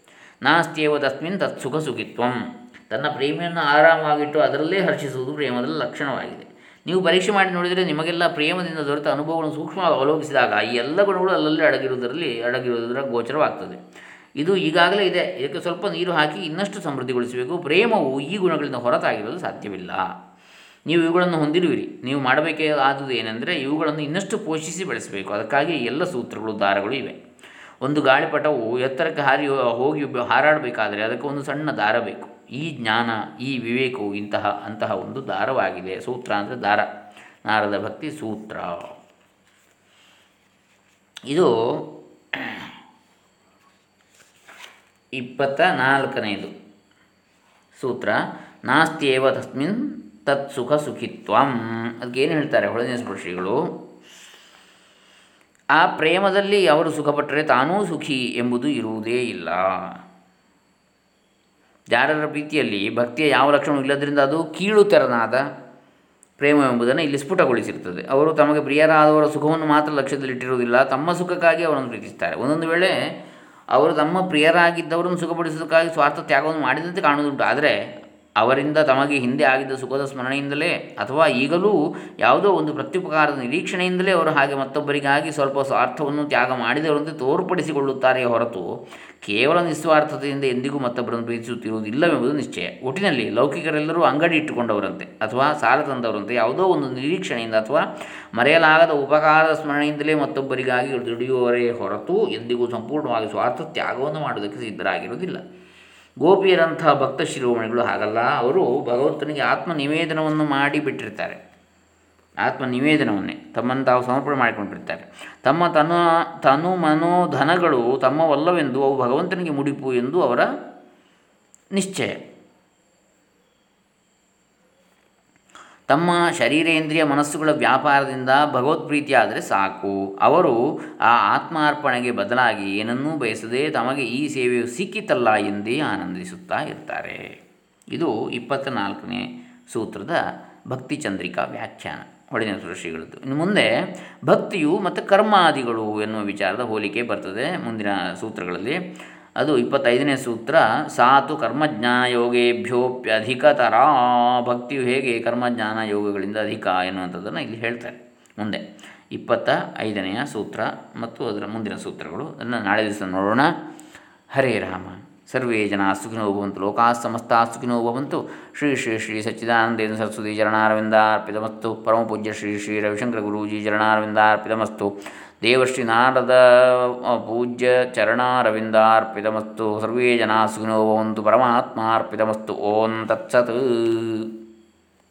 ನಾಸ್ತ್ಯೇವ ತಸ್ಮಿನ್ ತತ್ ಸುಖ ಸುಖಿತ್ವಂ ತನ್ನ ಪ್ರೇಮಿಯನ್ನು ಆರಾಮವಾಗಿಟ್ಟು ಅದರಲ್ಲೇ ಹರ್ಷಿಸುವುದು ಪ್ರೇಮದ ಲಕ್ಷಣವಾಗಿದೆ. ನೀವು ಪರೀಕ್ಷೆ ಮಾಡಿ ನೋಡಿದರೆ ನಿಮಗೆಲ್ಲ ಪ್ರೇಮದಿಂದ ದೊರೆತ ಅನುಭವಗಳನ್ನು ಸೂಕ್ಷ್ಮವಾಗಿ ಅವಲೋಕಿಸಿದಾಗ ಈ ಎಲ್ಲ ಗುಣಗಳು ಅಲ್ಲಲ್ಲಿ ಅಡಗಿರುವುದರಲ್ಲಿ ಅಡಗಿರುವುದರ ಗೋಚರವಾಗ್ತದೆ. ಇದು ಈಗಾಗಲೇ ಇದೆ. ಇದಕ್ಕೆ ಸ್ವಲ್ಪ ನೀರು ಹಾಕಿ ಇನ್ನಷ್ಟು ಸಮೃದ್ಧಿಗೊಳಿಸಬೇಕು. ಪ್ರೇಮವು ಈ ಗುಣಗಳಿಂದ ಹೊರತಾಗಿರಲು ಸಾಧ್ಯವಿಲ್ಲ. ನೀವು ಇವುಗಳನ್ನು ಹೊಂದಿರುವಿರಿ. ನೀವು ಮಾಡಬೇಕೇ ಆದುದು ಏನೆಂದರೆ ಇವುಗಳನ್ನು ಇನ್ನಷ್ಟು ಪೋಷಿಸಿ ಬೆಳೆಸಬೇಕು. ಅದಕ್ಕಾಗಿ ಎಲ್ಲ ಸೂತ್ರಗಳು, ದಾರಗಳು ಇವೆ. ಒಂದು ಗಾಳಿಪಟವು ಎತ್ತರಕ್ಕೆ ಹಾರಿ ಹೋಗಿ ಹಾರಾಡಬೇಕಾದರೆ ಅದಕ್ಕೆ ಒಂದು ಸಣ್ಣ ದಾರ ಬೇಕು. ಈ ಜ್ಞಾನ, ಈ ವಿವೇಕವು ಇಂತಹ, ಅಂತಹ ಒಂದು ದಾರವಾಗಿದೆ. ಸೂತ್ರ ಅಂದರೆ ದಾರ. ನಾರದ ಭಕ್ತಿ ಸೂತ್ರ. ಇದು ಇಪ್ಪತ್ತ ನಾಲ್ಕನೆಯದು ಸೂತ್ರ. ನಾಸ್ತಿಯೇವ ತಸ್ಮಿನ್ ತತ್ ಸುಖ ಸುಖಿತ್ವಂ. ಅದಕ್ಕೇನು ಹೇಳ್ತಾರೆ ಹೊಳನೇಶ್ವರ ಶ್ರೀಗಳು ಆ ಪ್ರೇಮದಲ್ಲಿ ಅವರು ಸುಖಪಟ್ಟರೆ ತಾನೂ ಸುಖಿ ಎಂಬುದು ಇರುವುದೇ ಇಲ್ಲ. ಜಾರರ ಪ್ರೀತಿಯಲ್ಲಿ ಭಕ್ತಿಯ ಯಾವ ಲಕ್ಷಣವೂ ಇಲ್ಲದರಿಂದ ಅದು ಪ್ರೇಮ ಎಂಬುದನ್ನು ಇಲ್ಲಿ ಸ್ಫುಟಗೊಳಿಸಿರುತ್ತದೆ. ಅವರು ತಮಗೆ ಪ್ರಿಯರಾದವರ ಸುಖವನ್ನು ಮಾತ್ರ ಲಕ್ಷ್ಯದಲ್ಲಿಟ್ಟಿರುವುದಿಲ್ಲ ತಮ್ಮ ಸುಖಕ್ಕಾಗಿ ಅವರನ್ನು ಪ್ರೀತಿಸ್ತಾರೆ ಒಂದೊಂದು ವೇಳೆ ಅವರು ತಮ್ಮ ಪ್ರಿಯರಾಗಿದ್ದವರನ್ನು ಸುಖಪಡಿಸೋದಕ್ಕಾಗಿ ಸ್ವಾರ್ಥ ತ್ಯಾಗವನ್ನು ಮಾಡಿದಂತೆ ಕಾಣುವುದುಂಟು. ಆದರೆ ಅವರಿಂದ ತಮಗೆ ಹಿಂದೆ ಆಗಿದ್ದ ಸುಖದ ಸ್ಮರಣೆಯಿಂದಲೇ ಅಥವಾ ಈಗಲೂ ಯಾವುದೋ ಒಂದು ಪ್ರತ್ಯುಪಕಾರದ ನಿರೀಕ್ಷಣೆಯಿಂದಲೇ ಅವರು ಹಾಗೆ ಮತ್ತೊಬ್ಬರಿಗಾಗಿ ಸ್ವಲ್ಪ ಸ್ವಾರ್ಥವನ್ನು ತ್ಯಾಗ ಮಾಡಿದವರಂತೆ ತೋರ್ಪಡಿಸಿಕೊಳ್ಳುತ್ತಾರೆಯೇ ಹೊರತು ಕೇವಲ ನಿಸ್ವಾರ್ಥತೆಯಿಂದ ಎಂದಿಗೂ ಮತ್ತೊಬ್ಬರನ್ನು ಪ್ರೀತಿಸುತ್ತಿರುವುದಿಲ್ಲವೆಂಬುದು ನಿಶ್ಚಯ. ಒಟ್ಟಿನಲ್ಲಿ ಲೌಕಿಕರೆಲ್ಲರೂ ಅಂಗಡಿ ಇಟ್ಟುಕೊಂಡವರಂತೆ ಅಥವಾ ಸಾಲ ತಂದವರಂತೆ ಯಾವುದೋ ಒಂದು ನಿರೀಕ್ಷಣೆಯಿಂದ ಅಥವಾ ಮರೆಯಲಾಗದ ಉಪಕಾರದ ಸ್ಮರಣೆಯಿಂದಲೇ ಮತ್ತೊಬ್ಬರಿಗಾಗಿ ದುಡಿಯುವವರೇ ಹೊರತು ಎಂದಿಗೂ ಸಂಪೂರ್ಣವಾಗಿ ಸ್ವಾರ್ಥ ತ್ಯಾಗವನ್ನು ಮಾಡುವುದಕ್ಕೆ ಸಿದ್ಧರಾಗಿರುವುದಿಲ್ಲ. ಗೋಪಿಯರಂಥ ಭಕ್ತ ಶಿರೋಮಣಿಗಳು ಹಾಗಲ್ಲ. ಅವರು ಭಗವಂತನಿಗೆ ಆತ್ಮ ನಿವೇದನವನ್ನು ಮಾಡಿ ಬಿಟ್ಟಿರ್ತಾರೆ ಆತ್ಮ ನಿವೇದನವನ್ನೇ ತಮ್ಮನ್ನು ತಾವು ಸಮರ್ಪಣೆ ಮಾಡಿಕೊಂಡಿರ್ತಾರೆ. ತಮ್ಮ ತನು ತನು ಮನೋಧನಗಳು ತಮ್ಮವಲ್ಲವೆಂದು ಅವು ಭಗವಂತನಿಗೆ ಮುಡಿಪು ಎಂದು ಅವರ ನಿಶ್ಚಯ. ತಮ್ಮ ಶರೀರೇಂದ್ರಿಯ ಮನಸ್ಸುಗಳ ವ್ಯಾಪಾರದಿಂದ ಭಗವತ್ಪ್ರೀತಿಯಾದರೆ ಸಾಕು. ಅವರು ಆ ಆತ್ಮಾರ್ಪಣೆಗೆ ಬದಲಾಗಿ ಏನನ್ನೂ ಬಯಸದೆ ತಮಗೆ ಈ ಸೇವೆಯು ಸಿಕ್ಕಿತಲ್ಲ ಎಂದೇ ಆನಂದಿಸುತ್ತಾ ಇರ್ತಾರೆ. ಇದು ಇಪ್ಪತ್ತ ನಾಲ್ಕನೇ ಸೂತ್ರದ ಭಕ್ತಿ ಚಂದ್ರಿಕಾ ವ್ಯಾಖ್ಯಾನ. ಒಡೆಯ ಶ್ರೀಗಳದ್ದು ಇನ್ನು ಮುಂದೆ, ಭಕ್ತಿಯು ಮತ್ತು ಕರ್ಮಾದಿಗಳು ಎನ್ನುವ ವಿಚಾರದ ಹೋಲಿಕೆ ಬರ್ತದೆ ಮುಂದಿನ ಸೂತ್ರಗಳಲ್ಲಿ. ಅದು ಇಪ್ಪತ್ತೈದನೇ ಸೂತ್ರ, ಸಾತು ಕರ್ಮಜ್ಞಾನ ಯೋಗೇಭ್ಯೋಪ್ಯಧಿಕತರ ಭಕ್ತಿಯು ಹೇಗೆ ಕರ್ಮಜ್ಞಾನ ಯೋಗಗಳಿಂದ ಅಧಿಕ ಎನ್ನುವಂಥದ್ದನ್ನು ಇಲ್ಲಿ ಹೇಳ್ತಾರೆ. ಮುಂದೆ ಇಪ್ಪತ್ತ ಐದನೆಯ ಸೂತ್ರ ಮತ್ತು ಅದರ ಮುಂದಿನ ಸೂತ್ರಗಳು. ಅದನ್ನು ನಾಳೆ ದಿವಸ ನೋಡೋಣ. ಹರೇ ರಾಮ. ಸರ್ವೇ ಜನ ಸುಖಿನೋ ಭವಂತು. ಲೋಕಾ ಸಮಸ್ತ ಸುಖಿನೋ ಭವಂತು. ಶ್ರೀ ಶ್ರೀ ಶ್ರೀ ಸಚ್ಚಿದಾನಂದೇಂದ್ರ ಸರಸ್ವತಿ ಚರಣಾರವಿಂದಾರ್ಪಿತಮಸ್ತು ಪರಮಪೂಜ್ಯ ಶ್ರೀ ಶ್ರೀ ರವಿಶಂಕರ ಗುರೂಜಿ ಚರಣಾರವಿಂದಾರ್ಪಿತಮಸ್ತು ದೇವಶ್ರೀ ನಾರದ ಪೂಜ್ಯ ಚರಣಾರವಿಂದಾರ್ಪಿತಮಸ್ತು ಸರ್ವೇ ಜನ ಸುಖಿನೋ ಭವಂತು ಪರಮಾತ್ಮಾರ್ಪಿತಮಸ್ತು ಓಂ ತತ್ಸತ್.